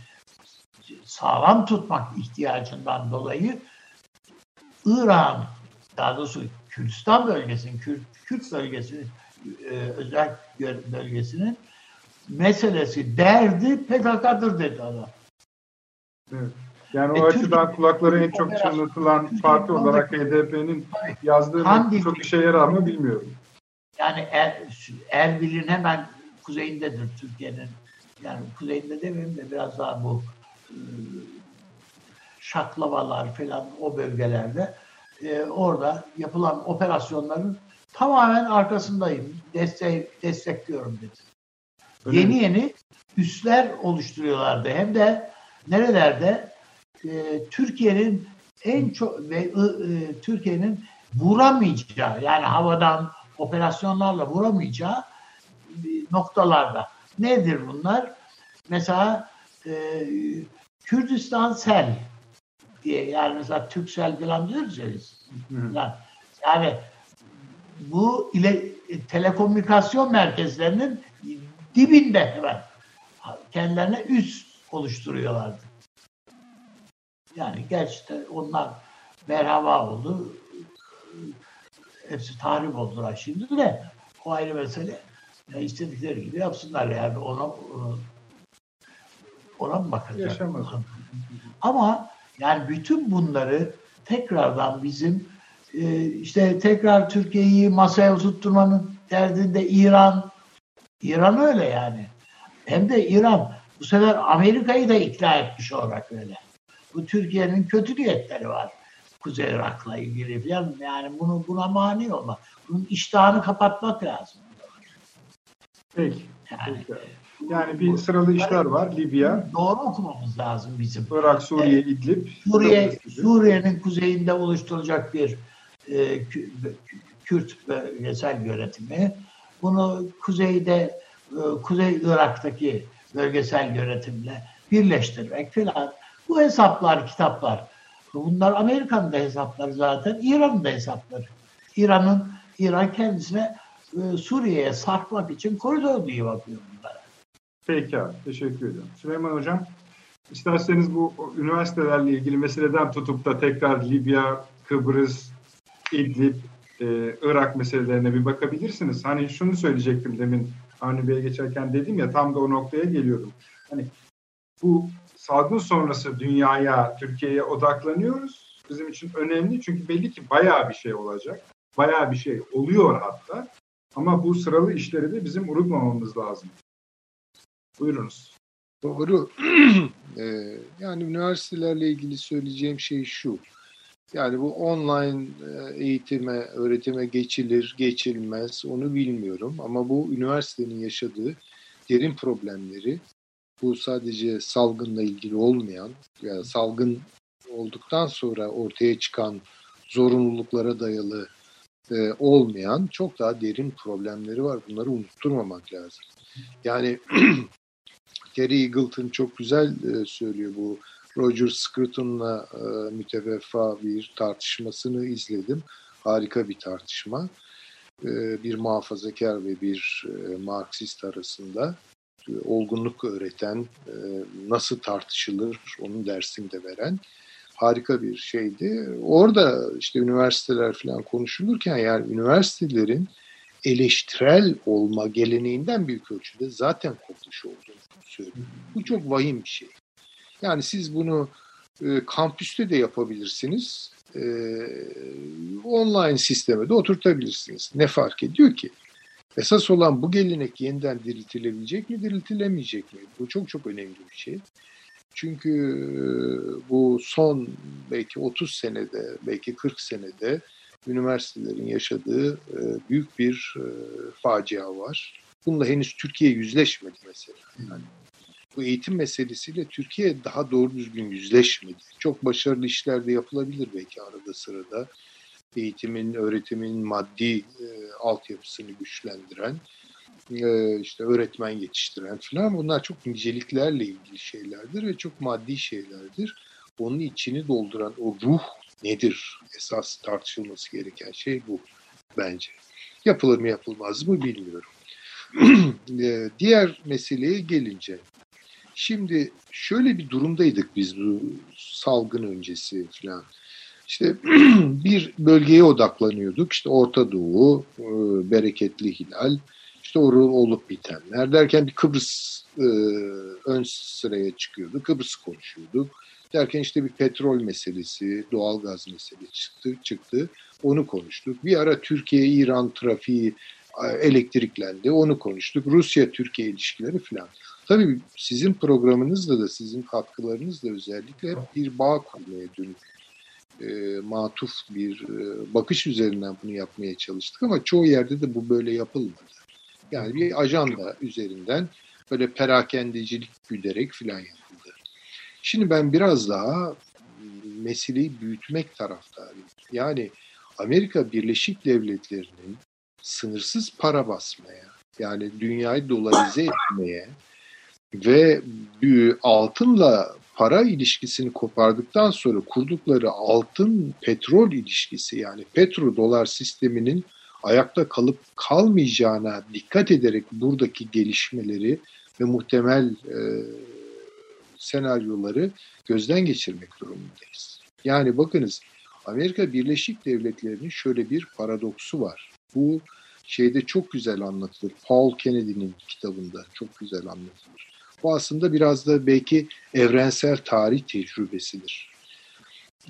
sağlam tutmak ihtiyacından dolayı İran daha doğrusu Kürdistan bölgesinin, Kürt, Kürt bölgesinin e, özel bölgesinin meselesi, derdi PKK'dır dedi adam. Evet. Yani e, o açıdan Türkiye, kulakları en çok çınlatılan parti olarak HDP'nin yazdığı Kandil, çok işe yarar mı bilmiyorum. Yani er, Erbil'in hemen kuzeyindedir Türkiye'nin. Yani kuzeyinde demeyeyim de biraz daha bu e, şaklavalar falan o bölgelerde e, orada yapılan operasyonların tamamen arkasındayım. Destek, destekliyorum dedi. Öyle yeni mi? yeni üsler oluşturuyorlardı. Hem de nerelerde e, Türkiye'nin en çok ve e, Türkiye'nin vuramayacağı yani havadan operasyonlarla vuramayacağı noktalarda. Nedir bunlar? Mesela e, Kürdistan Sel diye yani mesela Türksel falan diyoruz ya biz. Yani bu ile telekomünikasyon merkezlerinin dibinde hemen kendilerine üst oluşturuyorlardı. Yani gerçekten onlar merhaba oldu. Hepsi tahrip oldular şimdi de. O ayrı mesele. Yani istedikleri gibi yapsınlar yani ona ona mı bakacak? Yaşamaz. Ama yani bütün bunları tekrardan bizim e, işte tekrar Türkiye'yi masaya oturtmanın derdinde İran İran öyle yani. Hem de İran bu sefer Amerika'yı da ikna etmiş olarak öyle. Bu Türkiye'nin kötü niyetleri var. Kuzey Irak'la ilgili falan. Yani bunu buna mani olmak. Bunun iştahını kapatmak lazım. Peki. Yani, Peki. Yani bir sıralı işler var. Libya, doğru okumamız lazım bizim. Irak, Suriye, İdlib. Suriye Suriye'nin kuzeyinde oluşturulacak bir e, Kü- Kürt bölgesel yönetimi. Bunu kuzeyde e, Kuzey Irak'taki bölgesel yönetimle birleştirmek filan. Bu hesaplar, kitaplar. Bunlar Amerika'nın da hesapları zaten, İran'ın da hesapları. İran'ın İran kendisine e, Suriye'ye sarkmak için koridor diye bakıyor bunlara. Peki abi, teşekkür ederim. Süleyman Hocam, isterseniz bu üniversitelerle ilgili meseleden tutup da tekrar Libya, Kıbrıs, İdlib, e, Irak meselelerine bir bakabilirsiniz. Hani şunu söyleyecektim demin Avni Bey'e geçerken dedim ya tam da o noktaya geliyordum. Hani bu salgın sonrası dünyaya, Türkiye'ye odaklanıyoruz. Bizim için önemli çünkü belli ki bayağı bir şey olacak. Bayağı bir şey oluyor hatta. Ama bu sıralı işleri de bizim unutmamamız lazım. Buyurunuz. Doğru. [clears throat] Ee, yani üniversitelerle ilgili söyleyeceğim şey şu. Yani bu online e, eğitime, öğretime geçilir, geçilmez onu bilmiyorum. Ama bu üniversitenin yaşadığı derin problemleri, bu sadece salgınla ilgili olmayan, yani salgın olduktan sonra ortaya çıkan zorunluluklara dayalı e, olmayan çok daha derin problemleri var. Bunları unutturmamak lazım. Yani [clears throat] Gary Eagleton çok güzel e, söylüyor bu Roger Scruton'la e, müteveffa bir tartışmasını izledim. Harika bir tartışma. E, bir muhafazakar ve bir e, Marksist arasında e, olgunluk öğreten, e, nasıl tartışılır onun dersini de veren harika bir şeydi. Orada işte üniversiteler falan konuşulurken yani üniversitelerin eleştirel olma geleneğinden büyük ölçüde zaten kopmuş olduğunu söylüyor. Bu çok vahim bir şey. Yani siz bunu e, kampüste de yapabilirsiniz. E, online sisteme de oturtabilirsiniz. Ne fark ediyor ki? Esas olan bu gelenek yeniden diriltilebilecek mi, diriltilemeyecek mi? Bu çok çok önemli bir şey. Çünkü e, bu son belki 30 senede, belki 40 senede üniversitelerin yaşadığı e, büyük bir e, facia var. Bununla henüz Türkiye yüzleşmedi mesela. Yani bu eğitim meselesiyle Türkiye daha doğru düzgün yüzleşmedi. Çok başarılı işler de yapılabilir belki arada sırada. Eğitimin, öğretimin maddi e, altyapısını güçlendiren, e, işte öğretmen yetiştiren falan bunlar çok niceliklerle ilgili şeylerdir ve çok maddi şeylerdir. Onun içini dolduran o ruh nedir? Esas tartışılması gereken şey bu bence. Yapılır mı yapılmaz mı bilmiyorum. [clears throat] E, diğer meseleye gelince Şimdi şöyle bir durumdaydık biz bu salgın öncesi falan. İşte [clears throat] bir bölgeye odaklanıyorduk. İşte Orta Doğu, e, bereketli hilal, işte orada olup bitenler derken bir Kıbrıs e, ön sıraya çıkıyordu. Kıbrıs konuşuyorduk. Derken işte bir petrol meselesi, doğal gaz meselesi çıktı, çıktı. Onu konuştuk. Bir ara Türkiye-İran trafiği e, elektriklendi. Onu konuştuk. Rusya-Türkiye ilişkileri falan. Tabii sizin programınızda da sizin katkılarınızla özellikle hep bir bağ kurmaya dönük e, matuf bir e, bakış üzerinden bunu yapmaya çalıştık ama çoğu yerde de bu böyle yapılmadı. Yani bir ajanda üzerinden böyle perakendecilik güderek filan yapıldı. Şimdi ben biraz daha meseleyi büyütmek taraftarıyım. Yani Amerika Birleşik Devletleri'nin sınırsız para basmaya, yani dünyayı dolarize etmeye ve altınla para ilişkisini kopardıktan sonra kurdukları altın petrol ilişkisi yani petro dolar sisteminin ayakta kalıp kalmayacağına dikkat ederek buradaki gelişmeleri ve muhtemel e, senaryoları gözden geçirmek durumundayız. Yani bakınız Amerika Birleşik Devletleri'nin şöyle bir paradoksu var. Bu şeyde çok güzel anlatılır. Paul Kennedy'nin kitabında çok güzel anlatılır. Bu aslında biraz da belki evrensel tarih tecrübesidir.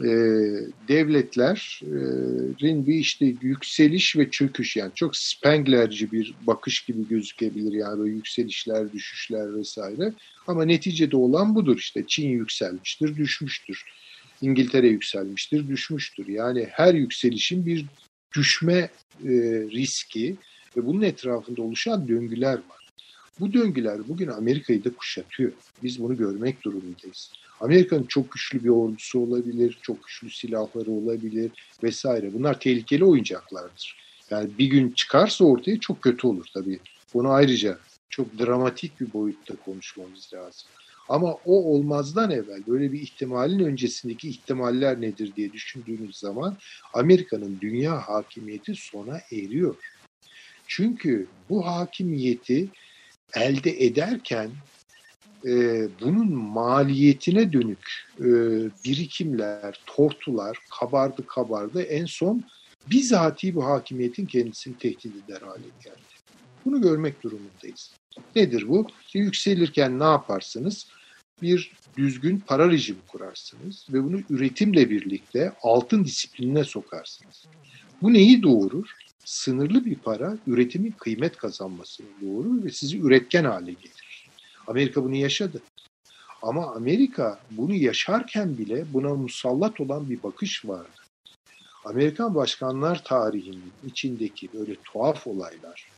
Ee, devletlerin bir işte yükseliş ve çöküş yani çok Spenglerci bir bakış gibi gözükebilir yani böyle yükselişler, düşüşler vesaire. Ama neticede olan budur işte Çin yükselmiştir, düşmüştür. İngiltere yükselmiştir, düşmüştür. Yani her yükselişin bir düşme e, riski ve bunun etrafında oluşan döngüler var. Bu döngüler bugün Amerika'yı da kuşatıyor. Biz bunu görmek durumundayız. Amerika'nın çok güçlü bir ordusu olabilir, çok güçlü silahları olabilir vesaire. Bunlar tehlikeli oyuncaklardır. Yani bir gün çıkarsa ortaya çok kötü olur tabii. Bunu ayrıca çok dramatik bir boyutta konuşmamız lazım. Ama o olmazdan evvel böyle bir ihtimalin öncesindeki ihtimaller nedir diye düşündüğümüz zaman Amerika'nın dünya hakimiyeti sona eriyor. Çünkü bu hakimiyeti elde ederken e, bunun maliyetine dönük e, birikimler, tortular kabardı kabardı en son bizatihi bu hakimiyetin kendisini tehdit eder hale geldi. Bunu görmek durumundayız. Nedir bu? İşte yükselirken ne yaparsınız? Bir düzgün para rejimi kurarsınız ve bunu üretimle birlikte altın disiplinine sokarsınız. Bu neyi doğurur? Sınırlı bir para üretimin kıymet kazanmasını doğurur ve sizi üretken hale getirir. Amerika bunu yaşadı. Ama Amerika bunu yaşarken bile buna musallat olan bir bakış vardı. Amerikan başkanlar tarihinin içindeki böyle tuhaf olaylar,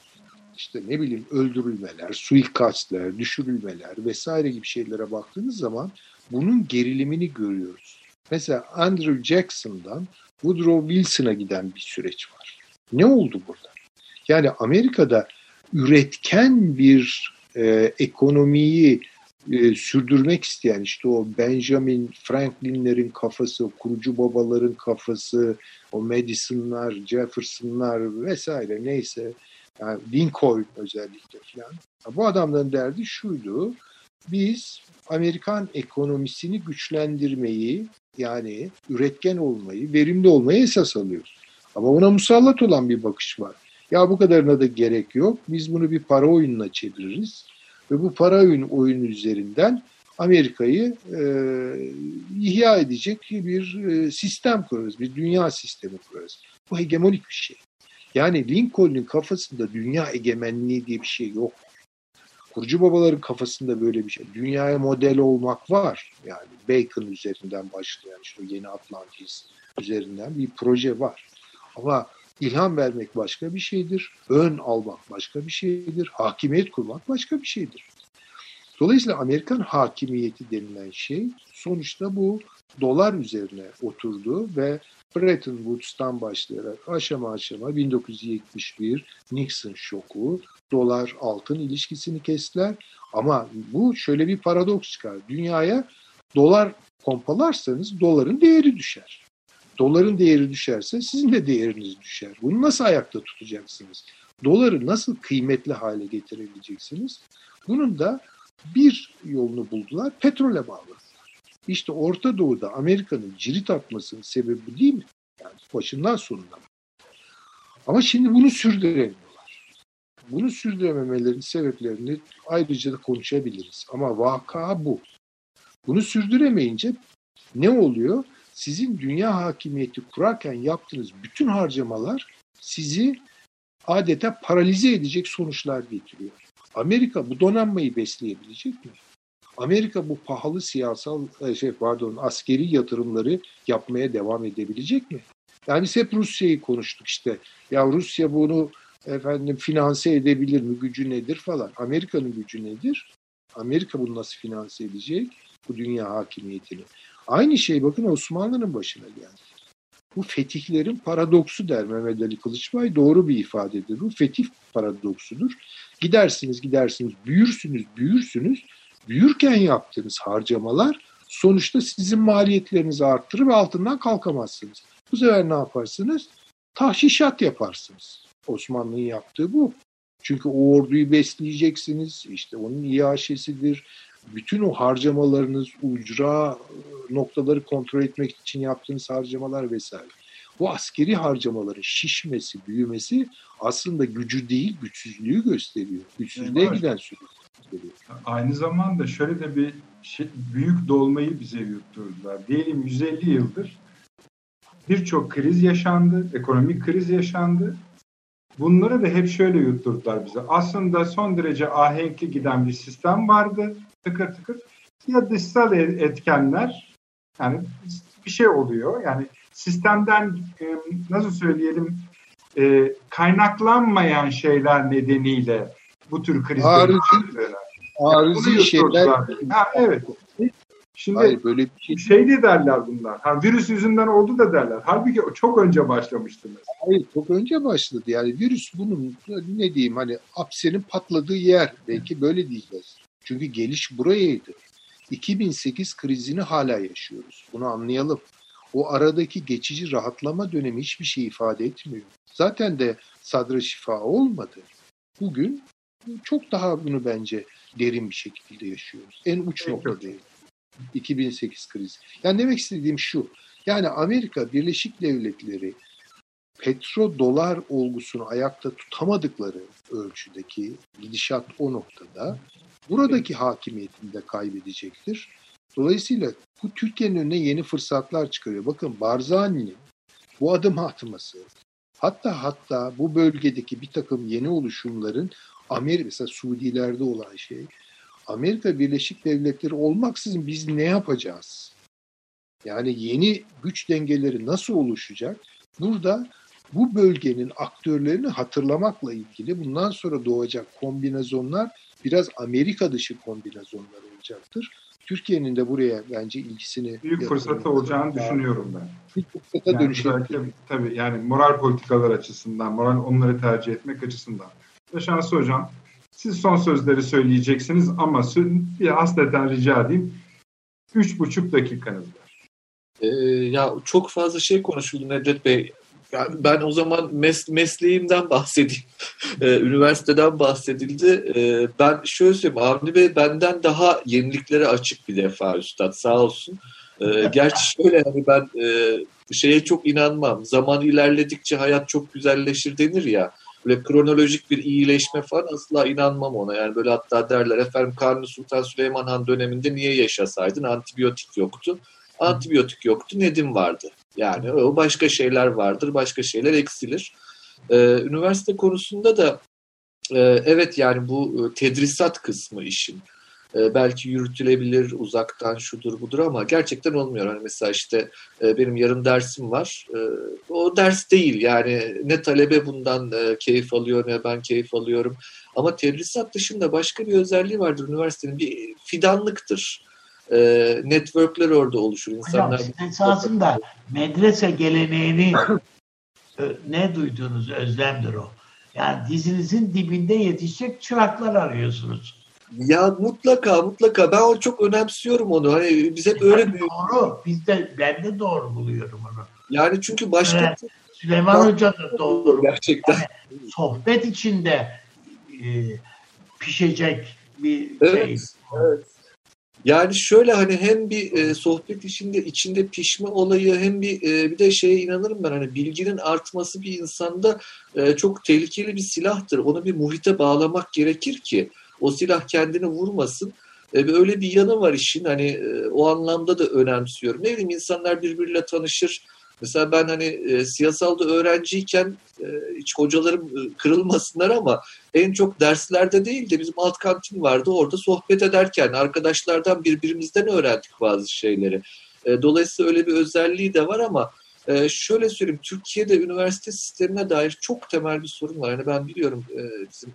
işte ne bileyim öldürülmeler, suikastler, düşürülmeler vesaire gibi şeylere baktığınız zaman bunun gerilimini görüyoruz. Mesela Andrew Jackson'dan Woodrow Wilson'a giden bir süreç var. Ne oldu burada? Yani Amerika'da üretken bir e, ekonomiyi e, sürdürmek isteyen işte o Benjamin Franklin'lerin kafası, kurucu babaların kafası, o Madison'lar, Jefferson'lar vesaire neyse yani Lincoln özellikle falan. Bu adamların derdi şuydu. Biz Amerikan ekonomisini güçlendirmeyi yani üretken olmayı, verimli olmayı esas alıyoruz. Ama ona musallat olan bir bakış var. Ya bu kadarına da gerek yok. Biz bunu bir para oyununa çeviririz. Ve bu para oyun, oyunu üzerinden Amerika'yı e, ihya edecek bir e, sistem kurarız. Bir dünya sistemi kurarız. Bu hegemonik bir şey. Yani Lincoln'un kafasında dünya egemenliği diye bir şey yok. Kurucu babaların kafasında böyle bir şey. Dünyaya model olmak var. Yani Bacon üzerinden başlayan işte yeni Atlantis üzerinden bir proje var. Ama ilham vermek başka bir şeydir. Ön almak başka bir şeydir. Hakimiyet kurmak başka bir şeydir. Dolayısıyla Amerikan hakimiyeti denilen şey sonuçta bu dolar üzerine oturdu ve Bretton Woods'tan başlayarak aşama aşama 1971 Nixon şoku, dolar altın ilişkisini kestiler. Ama bu şöyle bir paradoks çıkar. Dünyaya dolar pompalarsanız doların değeri düşer. Doların değeri düşerse sizin de değeriniz düşer. Bunu nasıl ayakta tutacaksınız? Doları nasıl kıymetli hale getirebileceksiniz? Bunun da bir yolunu buldular, petrole bağladılar. İşte Orta Doğu'da Amerika'nın cirit atmasının sebebi değil mi? Yani başından sonuna. Ama şimdi bunu sürdüremiyorlar. Bunu sürdürememelerin sebeplerini ayrıca da konuşabiliriz. Ama vaka bu. Bunu sürdüremeyince ne oluyor? Sizin dünya hakimiyeti kurarken yaptığınız bütün harcamalar sizi adeta paralize edecek sonuçlar getiriyor. Amerika bu donanmayı besleyebilecek mi? Amerika bu pahalı siyasal e, şey pardon askeri yatırımları yapmaya devam edebilecek mi? Yani biz hep Rusya'yı konuştuk işte. Ya Rusya bunu efendim finanse edebilir mi? Gücü nedir falan. Amerika'nın gücü nedir? Amerika bunu nasıl finanse edecek? Bu dünya hakimiyetini. Aynı şey bakın Osmanlı'nın başına geldi. Bu fetihlerin paradoksu der Mehmet Ali Kılıçbay. Doğru bir ifadedir. Bu fetih paradoksudur. Gidersiniz gidersiniz büyürsünüz büyürsünüz. Büyürken yaptığınız harcamalar sonuçta sizin maliyetlerinizi arttırır ve altından kalkamazsınız. Bu sefer ne yaparsınız? Tahşişat yaparsınız. Osmanlı'nın yaptığı bu. Çünkü o orduyu besleyeceksiniz. İşte onun iaşesidir. Bütün o harcamalarınız, ucra e, noktaları kontrol etmek için yaptığınız harcamalar vesaire. Bu askeri harcamaların şişmesi, büyümesi aslında gücü değil, güçsüzlüğü gösteriyor. Güçsüzlüğe Evet. giden süreç gösteriyor. Aynı zamanda şöyle de bir şey, büyük dolmayı bize yutturdular. Diyelim 150 yıldır birçok kriz yaşandı, ekonomik kriz yaşandı. Bunları da hep şöyle yutturdular bize. Aslında son derece ahenkli giden bir sistem vardı. Tıkır tıkır. Ya dışsal etkenler yani bir şey oluyor. Yani sistemden e, nasıl söyleyelim e, kaynaklanmayan şeyler nedeniyle bu tür krizler Harici- Bunu şeyler... Ha, evet. Şimdi Hayır böyle bir şey şey de derler bunlar. Ha, virüs yüzünden oldu da derler. Halbuki çok önce başlamıştı mesela. Hayır çok önce başladı. Yani virüs bunun ne diyeyim hani apsenin patladığı yer belki böyle diyeceğiz. Çünkü geliş burayaydı. 2008 krizini hala yaşıyoruz. Bunu anlayalım. O aradaki geçici rahatlama dönemi hiçbir şey ifade etmiyor. Zaten de sadra şifa olmadı. Bugün çok daha bunu bence derin bir şekilde yaşıyoruz. En uç Peki. noktadayız. 2008 krizi. Yani demek istediğim şu. Yani Amerika Birleşik Devletleri petro dolar olgusunu ayakta tutamadıkları ölçüdeki gidişat o noktada buradaki hakimiyetini de kaybedecektir. Dolayısıyla bu Türkiye'nin önüne yeni fırsatlar çıkarıyor. Bakın Barzani'nin bu adım atması hatta hatta bu bölgedeki bir takım yeni oluşumların Amerika mesela Suudilerde olan şey Amerika Birleşik Devletleri olmaksızın biz ne yapacağız? Yani yeni güç dengeleri nasıl oluşacak? Burada bu bölgenin aktörlerini hatırlamakla ilgili bundan sonra doğacak kombinasyonlar biraz Amerika dışı kombinasyonlar olacaktır. Türkiye'nin de buraya bence ilgisini Büyük fırsatı olacağını düşünüyorum ben. Bir fırsata Yani dönüşebilir. tabii yani moral politikalar açısından, moral onları tercih etmek açısından. Ve Şansı Hocam, siz son sözleri söyleyeceksiniz ama bir hasreten rica edeyim. Üç buçuk dakikanız var. Ee, ya çok fazla şey konuşuldu Nedret Bey. Ya ben o zaman mes- mesleğimden bahsedeyim. [laughs] Ee, üniversiteden bahsedildi. Ee, ben şöyle söyleyeyim. Avni Bey benden daha yeniliklere açık bir defa üstad sağ olsun. Ee, gerçi şöyle hani ben e, şeye çok inanmam. Zaman ilerledikçe hayat çok güzelleşir denir ya. Böyle kronolojik bir iyileşme falan asla inanmam ona. Yani böyle hatta derler efendim Kanuni Sultan Süleyman Han döneminde niye yaşasaydın? Antibiyotik yoktu. Antibiyotik yoktu. Nedim vardı. Yani o başka şeyler vardır. Başka şeyler eksilir. Ee, üniversite konusunda da e, evet yani bu e, tedrisat kısmı işin. E, belki yürütülebilir uzaktan şudur budur ama gerçekten olmuyor. Hani mesela işte benim yarın dersim var. O ders değil yani ne talebe bundan keyif alıyor ne ben keyif alıyorum. Ama tedrisat dışında başka bir özelliği vardır üniversitenin. Bir fidanlıktır. E, networkler orada oluşur. Hocam İnsanlar siz esasında medrese geleneğini ö- ne duyduğunuz özlemdir o. Yani dizinizin dibinde yetişecek çıraklar arıyorsunuz. Ya mutlaka mutlaka ben o çok önemsiyorum onu. Hani biz hep öyle büyük. Doğru. Biz de, ben de doğru buluyorum onu. Yani çünkü başka Evet. Süleyman Hoca da doğru. gerçekten. Sohbet içinde e, pişecek bir Evet, şey. evet. Yani şöyle hani hem bir e, sohbet içinde içinde pişme olayı hem bir e, bir de şeye inanırım ben hani bilginin artması bir insanda e, çok tehlikeli bir silahtır. Onu bir muhite bağlamak gerekir ki o silah kendini vurmasın. E, böyle bir yanı var işin hani e, o anlamda da önemsiyorum. Ne bileyim insanlar birbiriyle tanışır. Mesela ben hani e, siyasalda öğrenciyken e, hiç hocalarım e, kırılmasınlar ama en çok derslerde değil de bizim alt kantin vardı. Orada sohbet ederken arkadaşlardan birbirimizden öğrendik bazı şeyleri. E, dolayısıyla öyle bir özelliği de var ama e, şöyle söyleyeyim Türkiye'de üniversite sistemine dair çok temel bir sorun var. Yani ben biliyorum e, bizim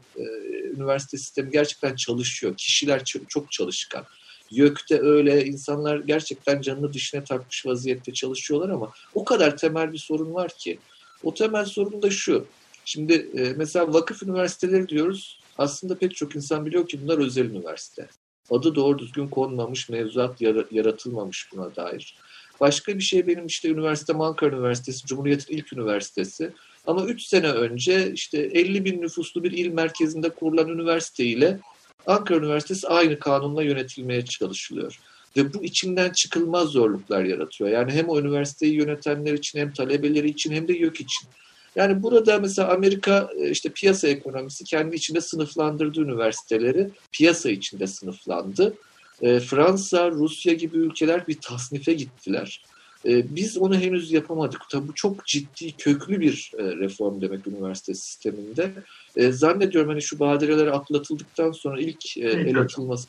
üniversite sistemi gerçekten çalışıyor. Kişiler çok çalışkan. YÖK'te öyle insanlar gerçekten canını dışına takmış vaziyette çalışıyorlar ama o kadar temel bir sorun var ki. O temel sorun da şu. Şimdi e, mesela vakıf üniversiteleri diyoruz. Aslında pek çok insan biliyor ki bunlar özel üniversite. adı doğru düzgün konmamış, mevzuat yaratılmamış buna dair. Başka bir şey benim işte üniversite Ankara Üniversitesi, Cumhuriyet'in ilk üniversitesi. Ama 3 sene önce işte 50 bin nüfuslu bir il merkezinde kurulan üniversite ile Ankara Üniversitesi aynı kanunla yönetilmeye çalışılıyor. Ve bu içinden çıkılmaz zorluklar yaratıyor. Yani hem o üniversiteyi yönetenler için hem talebeleri için hem de YÖK için. Yani burada mesela Amerika e, işte piyasa ekonomisi kendi içinde sınıflandırdığı üniversiteleri piyasa içinde sınıflandı. E, Fransa, Rusya gibi ülkeler bir tasnife gittiler. E, biz onu henüz yapamadık. Tabi bu çok ciddi, köklü bir e, reform demek üniversite sisteminde. E, zannediyorum hani şu badireler atlatıldıktan sonra ilk e, el atılması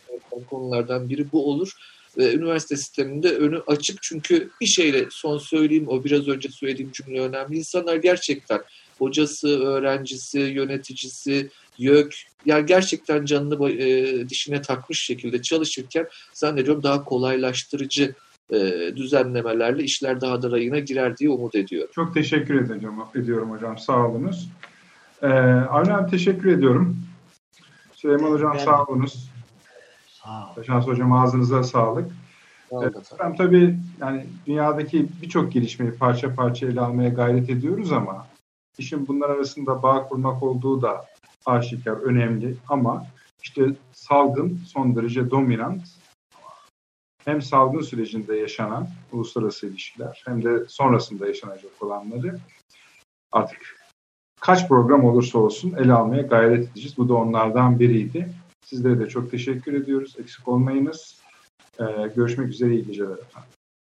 konulardan biri bu olur ve üniversite sisteminde önü açık çünkü bir şeyle son söyleyeyim o biraz önce söylediğim cümle önemli. İnsanlar gerçekten hocası, öğrencisi, yöneticisi, YÖK yani gerçekten canını e, dişine takmış şekilde çalışırken zannediyorum daha kolaylaştırıcı e, düzenlemelerle işler daha da rayına girer diye umut ediyorum. Çok teşekkür ediyorum, ediyorum hocam. Sağ olunuz. Ee, Avni teşekkür ediyorum. Süleyman hocam ben... sağ olunuz. Şans Hocam ağzınıza sağlık. Ben tabii yani dünyadaki birçok gelişmeyi parça parça ele almaya gayret ediyoruz ama işin bunlar arasında bağ kurmak olduğu da aşikar, önemli ama işte salgın son derece dominant. Hem salgın sürecinde yaşanan uluslararası ilişkiler hem de sonrasında yaşanacak olanları artık kaç program olursa olsun ele almaya gayret edeceğiz. Bu da onlardan biriydi. Sizlere de çok teşekkür ediyoruz. Eksik olmayınız. Ee, görüşmek üzere. iyi geceler efendim.